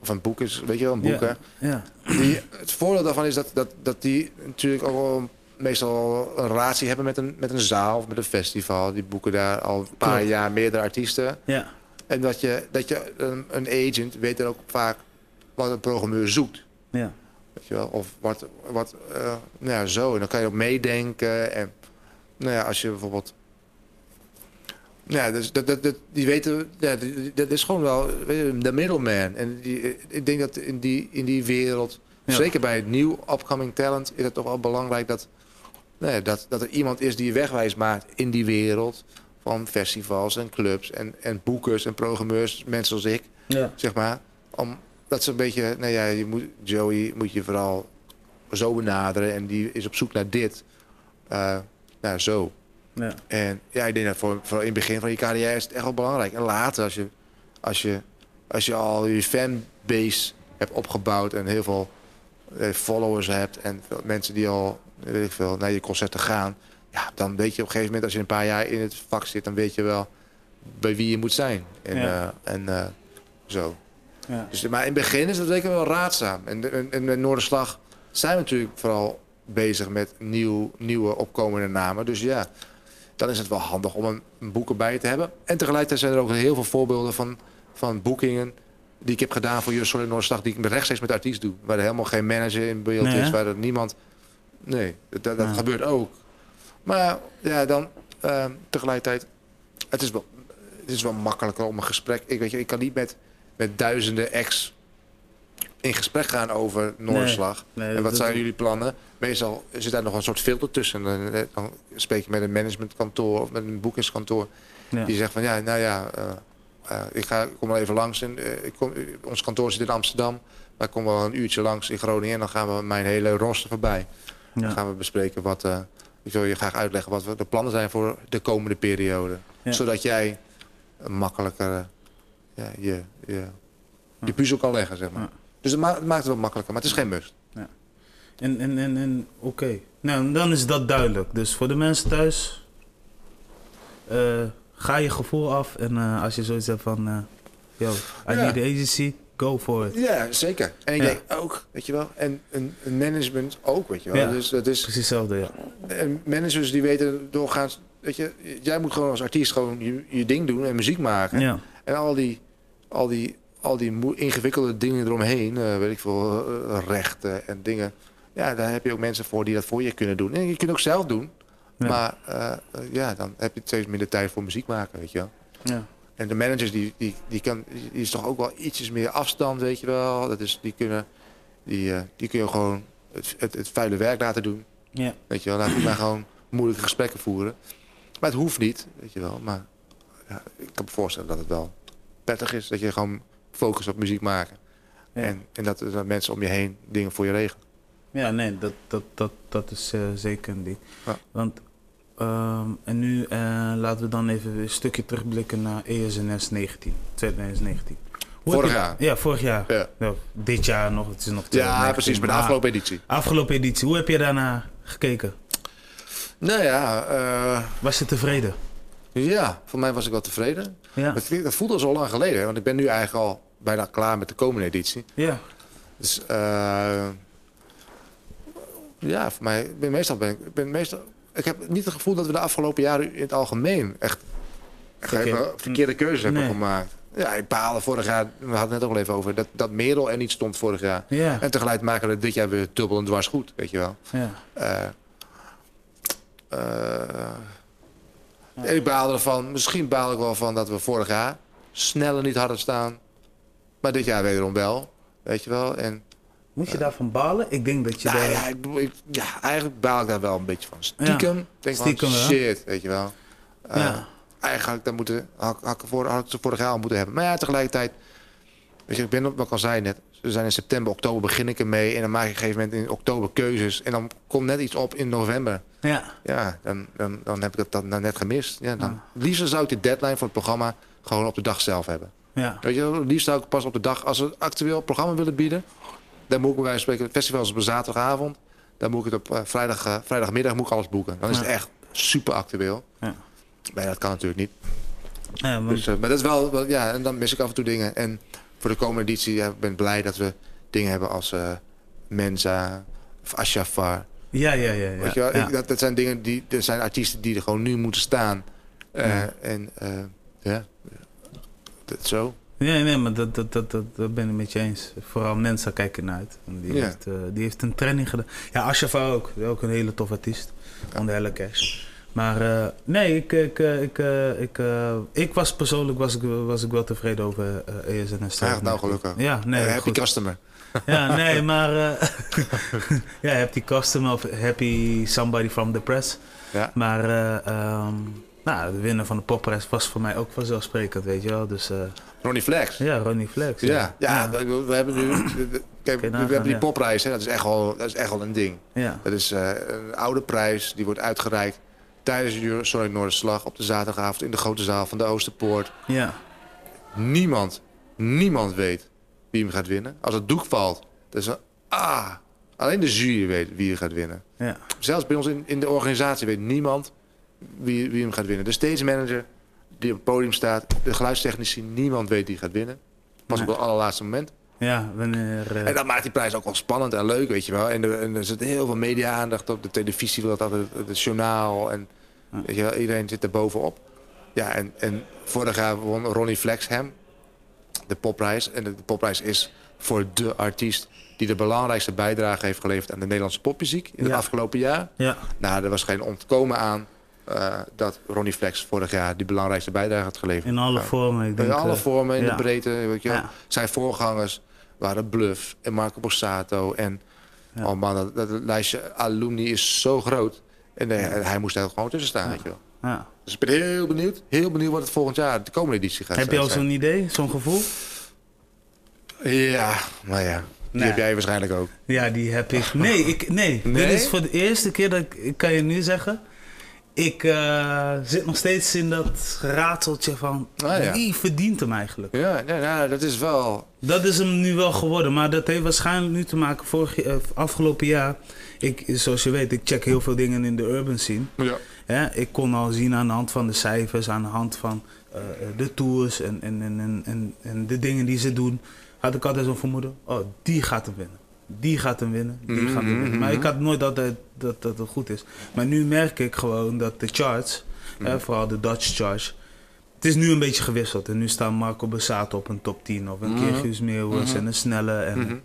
of een boek is, weet je wel, een boek Ja. hè. Ja. Die, het voordeel daarvan is dat, dat, dat die natuurlijk ook wel meestal een relatie hebben met een, met een zaal of met een festival. Die boeken daar al een paar Klopt. jaar meerdere artiesten. Ja. En dat je, dat je een, een agent weet er ook vaak wat een programmeur zoekt. Ja. Weet je wel? Of wat, wat eh, nou ja, zo. En dan kan je ook meedenken. En nou ja, als je bijvoorbeeld... Nou Ja, dus dat, dat, dat, die weten, ja, dat is gewoon wel je, de middleman. En die, ik denk dat in die, in die wereld, Ja. zeker bij het nieuw upcoming talent, is het toch wel belangrijk dat, nou ja, dat, dat er iemand is die je wegwijs maakt in die wereld van festivals en clubs en, en boekers en programmeurs, mensen zoals ik Ja. zeg maar. Om, dat ze een beetje, nou ja, je moet, Joey moet je vooral zo benaderen en die is op zoek naar dit. Eh, nou, zo. Ja. En ja, ik denk dat voor, voor in het begin van je carrière is het echt wel belangrijk. En later, als je, als je, als je al je fanbase hebt opgebouwd en heel veel eh, followers hebt en veel mensen die al, weet ik veel, naar je concerten gaan. Ja, dan weet je op een gegeven moment, als je een paar jaar in het vak zit, dan weet je wel bij wie je moet zijn. En, Ja. eh, en zo. Ja. Dus, maar in het begin is dat zeker wel raadzaam. En, de- en, en met Noorderslag zijn we natuurlijk vooral bezig met nieuw, nieuwe opkomende namen. Dus ja, dan is het wel handig om een, een boek erbij te hebben. En tegelijkertijd zijn er ook heel veel voorbeelden van, van boekingen die ik heb gedaan voor Jurgen Solid Noorderslag... die ik rechtstreeks met artiest doe. Waar er helemaal geen manager in beeld Nee, is, waar er niemand... Nee, dat, dat Ja. gebeurt ook. Maar ja, dan eh, tegelijkertijd... Het is, wel, het is wel makkelijker om een gesprek... Ik, weet je, ik kan niet met, met duizenden ex in gesprek gaan over Noorderslag. Nee, en wat zijn jullie plannen? Meestal zit daar nog een soort filter tussen. Dan, eh, dan spreek je met een managementkantoor of met een boekingskantoor. Ja. Die zegt van ja, nou ja, eh, eh, ik, ga, ik kom wel even langs. En, ik kom, ons kantoor zit in Amsterdam. Maar ik kom wel een uurtje langs in Groningen. En dan gaan we mijn hele roster voorbij. Dan gaan we bespreken wat... ik wil je graag uitleggen wat de plannen zijn voor de komende periode. Ja. Zodat jij makkelijker ja, je, je, je puzzel kan leggen, zeg maar. Ja. Dus het, ma- het maakt het wel makkelijker, maar het is geen must. En, en, en, en oké. Nou, dan is dat duidelijk. Dus voor de mensen thuis, eh, ga je gevoel af. En eh, als je zoiets hebt van, eh yo, I Ja. need the agency, go for it. Ja, zeker. En ik Ja. denk ook, weet je wel, en een, een management ook, weet je wel. Ja. Dus dat is, Precies hetzelfde, ja. en managers die weten doorgaans, weet je, jij moet gewoon als artiest gewoon je, je ding doen en muziek maken. Ja, En al die, al die, al die ingewikkelde dingen eromheen, eh, weet ik veel, eh, rechten en dingen. Ja, daar heb je ook mensen voor die dat voor je kunnen doen. En je kunt het ook zelf doen. Ja. Maar eh, ja, dan heb je steeds minder tijd voor muziek maken, weet je wel. ja. En de managers, die, die, die, kan, die is toch ook wel ietsjes meer afstand, weet je wel. Dat is, die, kunnen, die, die kun je gewoon het, het, het vuile werk laten doen. ja. Weet je wel, laat die maar gewoon moeilijke gesprekken voeren. Maar het hoeft niet, weet je wel. Maar ja, ik kan me voorstellen dat het wel prettig is. Dat je gewoon focust op muziek maken. Ja. En, en dat er mensen om je heen dingen voor je regelen. Ja, nee, dat, dat, dat, dat is eh, zeker een ding. Ja. Want, ehm, en nu eh, laten we dan even een stukje terugblikken naar ESNS 19, 2019. Hoe heb Vorig jaar. Ja, vorig jaar. Ja, Ja, dit jaar nog, het is nog ja 2019, precies, bij de afgelopen editie. Afgelopen editie, hoe heb je daarna gekeken? Nou ja, eh, Was je tevreden? ja, voor mij was ik wel tevreden. Ja. Dat, dat voelde al zo lang geleden, hè, want ik ben nu eigenlijk al bijna klaar met de komende editie. Ja. Dus eh, ja, voor mij, ben meestal ben ik, ben meestal, ik heb niet het gevoel dat we de afgelopen jaren in het algemeen echt Verkeerd. verkeerde, verkeerde keuzes hebben gemaakt. Ja, ik baalde vorig jaar, we hadden het net ook al even over, dat, dat Merel er niet stond vorig jaar. Ja. En tegelijk maken we dit jaar weer dubbel en dwars goed, weet je wel. Ja. Eh, eh, en ik baalde ervan, misschien baal ik wel van dat we vorig jaar sneller niet hadden staan. Maar dit jaar wederom wel, weet je wel. En Moet je daarvan balen? Ik denk dat je nou daar... ja, ik, bedoel, ik- ja, eigenlijk baal ik daar wel een beetje van. Stiekem, denk Stiekem van shit, weet je wel. Eh, Ja. Eigenlijk had ik, dat moeten, had, had, ik voor, had ik ze vorig jaar al moeten hebben. Maar ja, tegelijkertijd, weet je, ik ben op wat ik al zei net, we zijn in september, oktober begin ik ermee. En dan maak ik op een gegeven moment in oktober keuzes. En dan komt net iets op in november. Ja. Ja, dan, dan, dan heb ik het dan net gemist. Ja, dan, Liefst zou ik de deadline van het programma gewoon op de dag zelf hebben. Ja. Weet je, liefst zou ik pas op de dag, als we actueel programma willen bieden, dan moet ik bij wijze van spreken, het festival is op een zaterdagavond, dan moet ik het op eh, vrijdag, eh, vrijdagmiddag moet ik alles boeken. Dan is het echt super actueel. Ja. Maar dat kan natuurlijk niet. Ja, want- Dus, eh, maar dat is wel, wel- ja, en dan mis ik af en toe dingen. En voor de komende editie ja, ik ben ik blij dat we dingen hebben als eh, Mensa of Ashafar. ja, ja, ja. ja. Weet je wel? ja. Ik, dat, dat zijn dingen die, dat zijn artiesten die er gewoon nu moeten staan. Eh, Ja. En eh, ja, dat zo. Ja, nee, maar dat, dat, dat, dat, ben ik met je eens. Vooral mensen kijken naar uit. Die, heeft, die heeft een training gedaan. Ja, Ashafa ook. Ook een hele tof artiest. Onder Helle Cash. Maar eh, nee, ik, ik, eh, ik, eh, ik, ik was persoonlijk was ik, was ik wel tevreden over ESNS. Hij gaat nou gelukkig. Ja, nee, happy goed. customer. Ja, nee, maar... ja, happy customer of happy somebody from the press. Ja. Maar eh, ehm, nou, de winnaar van de popprijs was voor mij ook vanzelfsprekend, weet je wel. Dus Ronnie Flex. ja, Ronnie Flex. Ja, ja, We, we hebben nu. Kijk, we, hebben die ja. popprijs, hè, dat is echt wel, dat is echt wel een ding. ja. Dat is een oude prijs, die wordt uitgereikt tijdens de Sorry Noorderslag op de zaterdagavond in de grote zaal van de Oosterpoort. Ja, Niemand, niemand weet wie hem gaat winnen. Als het doek valt, dan is er, ah, alleen de jury weet wie er gaat winnen. ja, Zelfs bij ons in, in de organisatie weet niemand wie, wie hem gaat winnen. De stage manager die op het podium staat, de geluidstechnici, niemand weet wie gaat winnen. Pas op het allerlaatste moment. ja, wanneer... eh, En dat maakt die prijs ook wel spannend en leuk, weet je wel. En, er- en er zit heel veel media-aandacht op. De televisie wil dat altijd, het journaal. En weet je wel, iedereen zit er bovenop. Ja, en, en vorig jaar won Ronnie Flex hem de popprijs. En de, de popprijs is voor de artiest die de belangrijkste bijdrage heeft geleverd aan de Nederlandse popmuziek in het Ja. afgelopen jaar. ja, Nou, er was geen ontkomen aan eh, dat Ronnie Flex vorig jaar die belangrijkste bijdrage had geleverd. in alle vormen. Ik denk, In alle eh, vormen, in ja. de breedte. Weet je. Ja. Zijn voorgangers waren Bluff en Marco Borsato. En oh man, dat, dat lijstje alumni is zo groot. En eh, hij moest er gewoon tussen staan, weet je wel. ja. Dus ik ben heel benieuwd. Heel benieuwd wat het volgend jaar, de komende editie gaat Heb je al zijn. zo'n idee, zo'n gevoel? Ja, maar ja. Die Nee. heb jij waarschijnlijk ook. Ja, die heb ik. Nee, ik, nee. Nee? dit is voor de eerste keer dat ik, ik kan je nu zeggen. Ik eh, zit nog steeds in dat rateltje van Ah, ja. wie verdient hem eigenlijk? Ja, nee, nou, dat is wel... Dat is hem nu wel geworden, maar dat heeft waarschijnlijk nu te maken vorig, eh, afgelopen jaar. Ik, zoals je weet, ik check heel veel dingen in de urban scene. Ja. Hè, ik kon al zien aan de hand van de cijfers, aan de hand van eh, de tours en, en, en, en, en, en de dingen die ze doen, had ik altijd zo'n vermoeden, oh, die gaat hem winnen. Die gaat hem winnen, die Mhm, gaat hem winnen. mhm, Maar ik had nooit dat dat, dat het goed is. Maar nu merk ik gewoon dat de charts, Mhm. vooral de Dutch charts, het is nu een beetje gewisseld. En nu staan Marco Bassato op een top 10 of een keer Mhm. Guus Meeuwis en een snelle. En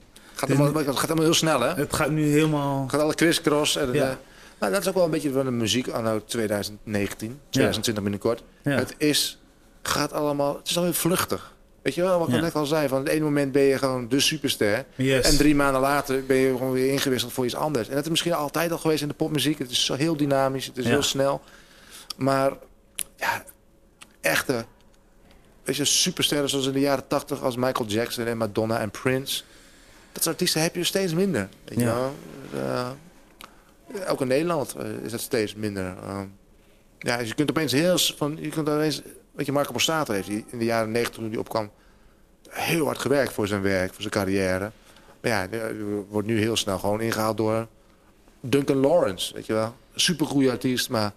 Gaat allemaal, het gaat allemaal heel snel, hè? Het gaat nu helemaal... Het gaat alle crisscross. En, Ja. maar dat is ook wel een beetje van de muziek anno 2019, 2020 binnenkort. Het is, gaat allemaal, het is alweer vluchtig. Weet je wel, wat ik Ja. net al zei, van het ene moment ben je gewoon de superster. Yes. En drie maanden later ben je gewoon weer ingewisseld voor iets anders. En dat is misschien altijd al geweest in de popmuziek. Het is zo heel dynamisch, het is Ja. heel snel. Maar ja, echte, weet je, supersterren zoals in de jaren 80 als Michael Jackson en Madonna en Prince. Dat soort artiesten heb je steeds minder. Weet je wel? Eh, ook in Nederland eh, is dat steeds minder. Eh, ja, dus je kunt opeens heel van, je kunt opeens, weet je, Marco Borsato heeft die in de jaren 90 toen hij opkwam heel hard gewerkt voor zijn werk, voor zijn carrière. Maar ja, die wordt nu heel snel gewoon ingehaald door Duncan Lawrence, weet je wel. Supergoeie artiest, maar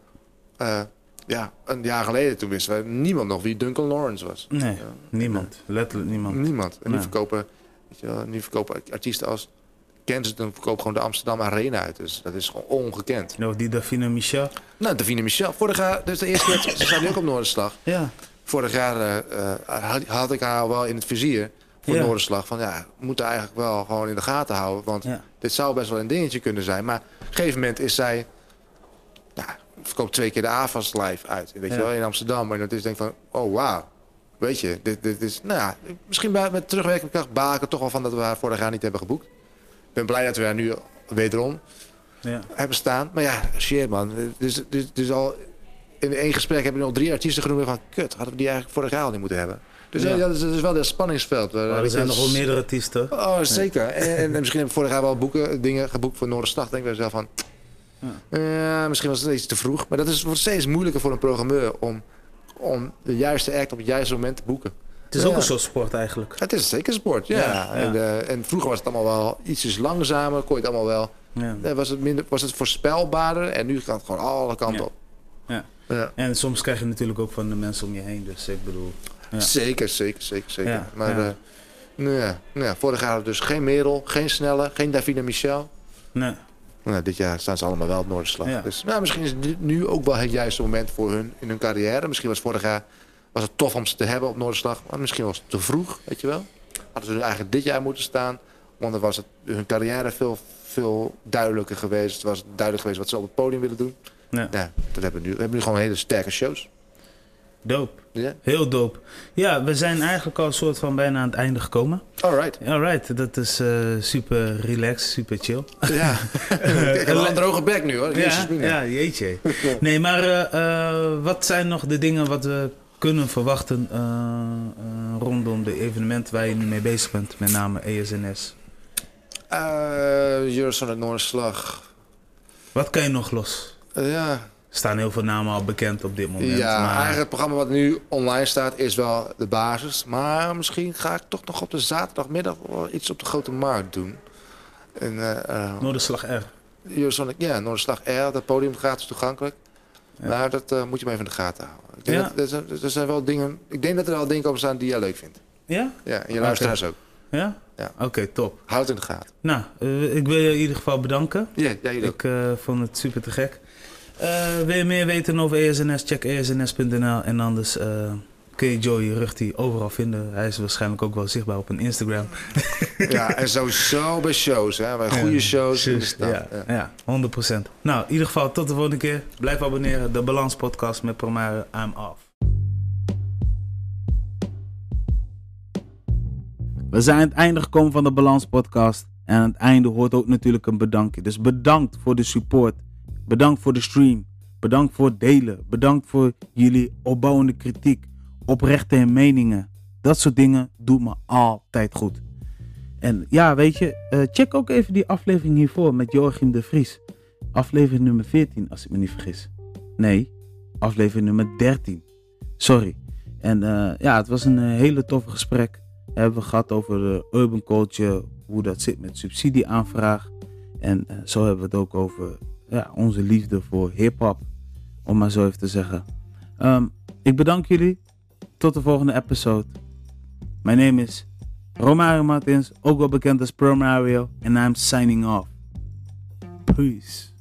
eh, ja, een jaar geleden toen wisten we niemand nog wie Duncan Lawrence was. Nee, Ja. niemand. Letterlijk niemand. Niemand. En nu Nee. verkopen, weet je wel, nu verkopen artiesten als Kensington verkoopt gewoon de Amsterdam Arena uit. Dus dat is gewoon ongekend. Nog die Davina Michel. Nou, Davine Michel. Vorig jaar, is de eerste keer, ze zijn nu ook op Noorderslag. Ja. Vorig jaar eh, eh, had, ik haar wel in het vizier voor Ja. Noorderslag. Van ja, we moeten eigenlijk wel gewoon in de gaten houden. Want Ja. dit zou best wel een dingetje kunnen zijn. Maar op een gegeven moment is zij... Ja, verkoopt twee keer de AVAS live uit. Weet je wel, in Amsterdam. En dat is denk van, oh wauw. Weet je, dit, dit is... Nou ja, misschien bij, met terugwerkende kracht er toch wel van dat we haar vorig jaar niet hebben geboekt. Ik ben blij dat we haar nu wederom Ja. hebben staan. Maar ja, shit man. Dus, dus, dus al in één gesprek heb ik nog drie artiesten genoemd van... Kut, hadden we die eigenlijk vorig jaar al niet moeten hebben. Dus Ja. ja, dat, is, dat is wel dat spanningsveld. waar- Maar er zijn nog wel meerdere artiesten. Oh, zeker. En, en misschien heb ik vorig jaar wel boeken, dingen geboekt voor Noorderslag. Denk ik bij mezelf van... eh, misschien was het iets te vroeg. Maar dat is, wordt steeds moeilijker voor een programmeur om, om de juiste act op het juiste moment te boeken. Het is ook een soort sport eigenlijk. Het is zeker sport, ja. Ja, ja. En, eh, en vroeger was het allemaal wel ietsjes langzamer. Kon je het allemaal wel... Ja. eh, was, het minder, was het voorspelbaarder. En nu gaat het gewoon alle kanten op. Ja. Ja. En soms krijg je natuurlijk ook van de mensen om je heen. Dus ik bedoel... Zeker, zeker, zeker, zeker. Maar ja. eh, nou ja, nou ja, vorig jaar dus geen Merel, geen Snelle, geen Davina Michel. Nee. Nou, dit jaar staan ze allemaal wel op Noorderslag. Ja. Dus nou, misschien is dit nu ook wel het juiste moment voor hun in hun carrière. Misschien was vorig jaar was het tof om ze te hebben op Noorderslag. Maar misschien was het te vroeg, weet je wel. Hadden ze nu eigenlijk dit jaar moeten staan. Want dan was het hun carrière veel, veel duidelijker geweest. Het was duidelijk geweest wat ze op het podium willen doen. Ja. Ja, dat hebben we nu. We hebben nu gewoon hele sterke shows. Dope. Ja, Heel dope. Ja, we zijn eigenlijk al een soort van bijna aan het einde gekomen. alright. Alright, dat is eh, super relaxed, super chill. Ja, ik heb wel een droge bek nu hoor. Ja, jeetje. Nee, maar eh, eh, wat zijn nog de dingen wat we kunnen verwachten eh, eh, rondom de evenementen waar je nu mee bezig bent, met name ESNS? Eh, Eurosonic Noorderslag. Wat kan je nog los? Eh, ja, staan heel veel namen al bekend op dit moment. ja maar eigenlijk het programma wat nu online staat is wel de basis. Maar misschien ga ik toch nog op de zaterdagmiddag wel iets op de grote markt doen. En, Noorderslag R. Eurosonic, ja, Noorderslag R, dat podium gratis toegankelijk. Ja. Maar dat eh, moet je maar even in de gaten houden. Ik denk Ja. dat, er, zijn, zijn wel dingen, ik denk dat er wel dingen op staan die jij leuk vindt. Ja? Ja, en je luisteraars ook. Ja? Ja. Oké, top. Houd het in de gaten. Nou, ik wil je in ieder geval bedanken. Ja, jullie ook. Ik vond het super te gek. Eh, wil je meer weten over ESNS? Check esns.nl. En anders eh, kun je Joey Rugti overal vinden. Hij is waarschijnlijk ook wel zichtbaar op een Instagram. Ja, en sowieso bij shows, hè. Bij goede Ja, shows in de juist, stad. Ja, Ja. ja, 100%. Nou, in ieder geval tot de volgende keer. Blijf abonneren. De Balans Podcast met Promare. I'm off. We zijn aan het einde gekomen van de Balans Podcast. En aan het einde hoort ook natuurlijk een bedankje. Dus bedankt voor de support. Bedankt voor de stream. Bedankt voor het delen. Bedankt voor jullie opbouwende kritiek. Oprechte meningen. Dat soort dingen doet me altijd goed. En ja, weet je, eh, check ook even die aflevering hiervoor met Joachim de Vries. Aflevering nummer 14, als ik me niet vergis. Nee, aflevering nummer 13. Sorry. En eh, ja, het was een eh, hele toffe gesprek. Hebben we gehad over de urban culture, hoe dat zit met subsidieaanvraag. En zo hebben we het ook over ja, onze liefde voor hip-hop, om maar zo even te zeggen. Ehm, ik bedank jullie. Tot de volgende episode. Mijn name is Romario Martins, ook wel bekend als Pro Mario, en I'm signing off. Peace.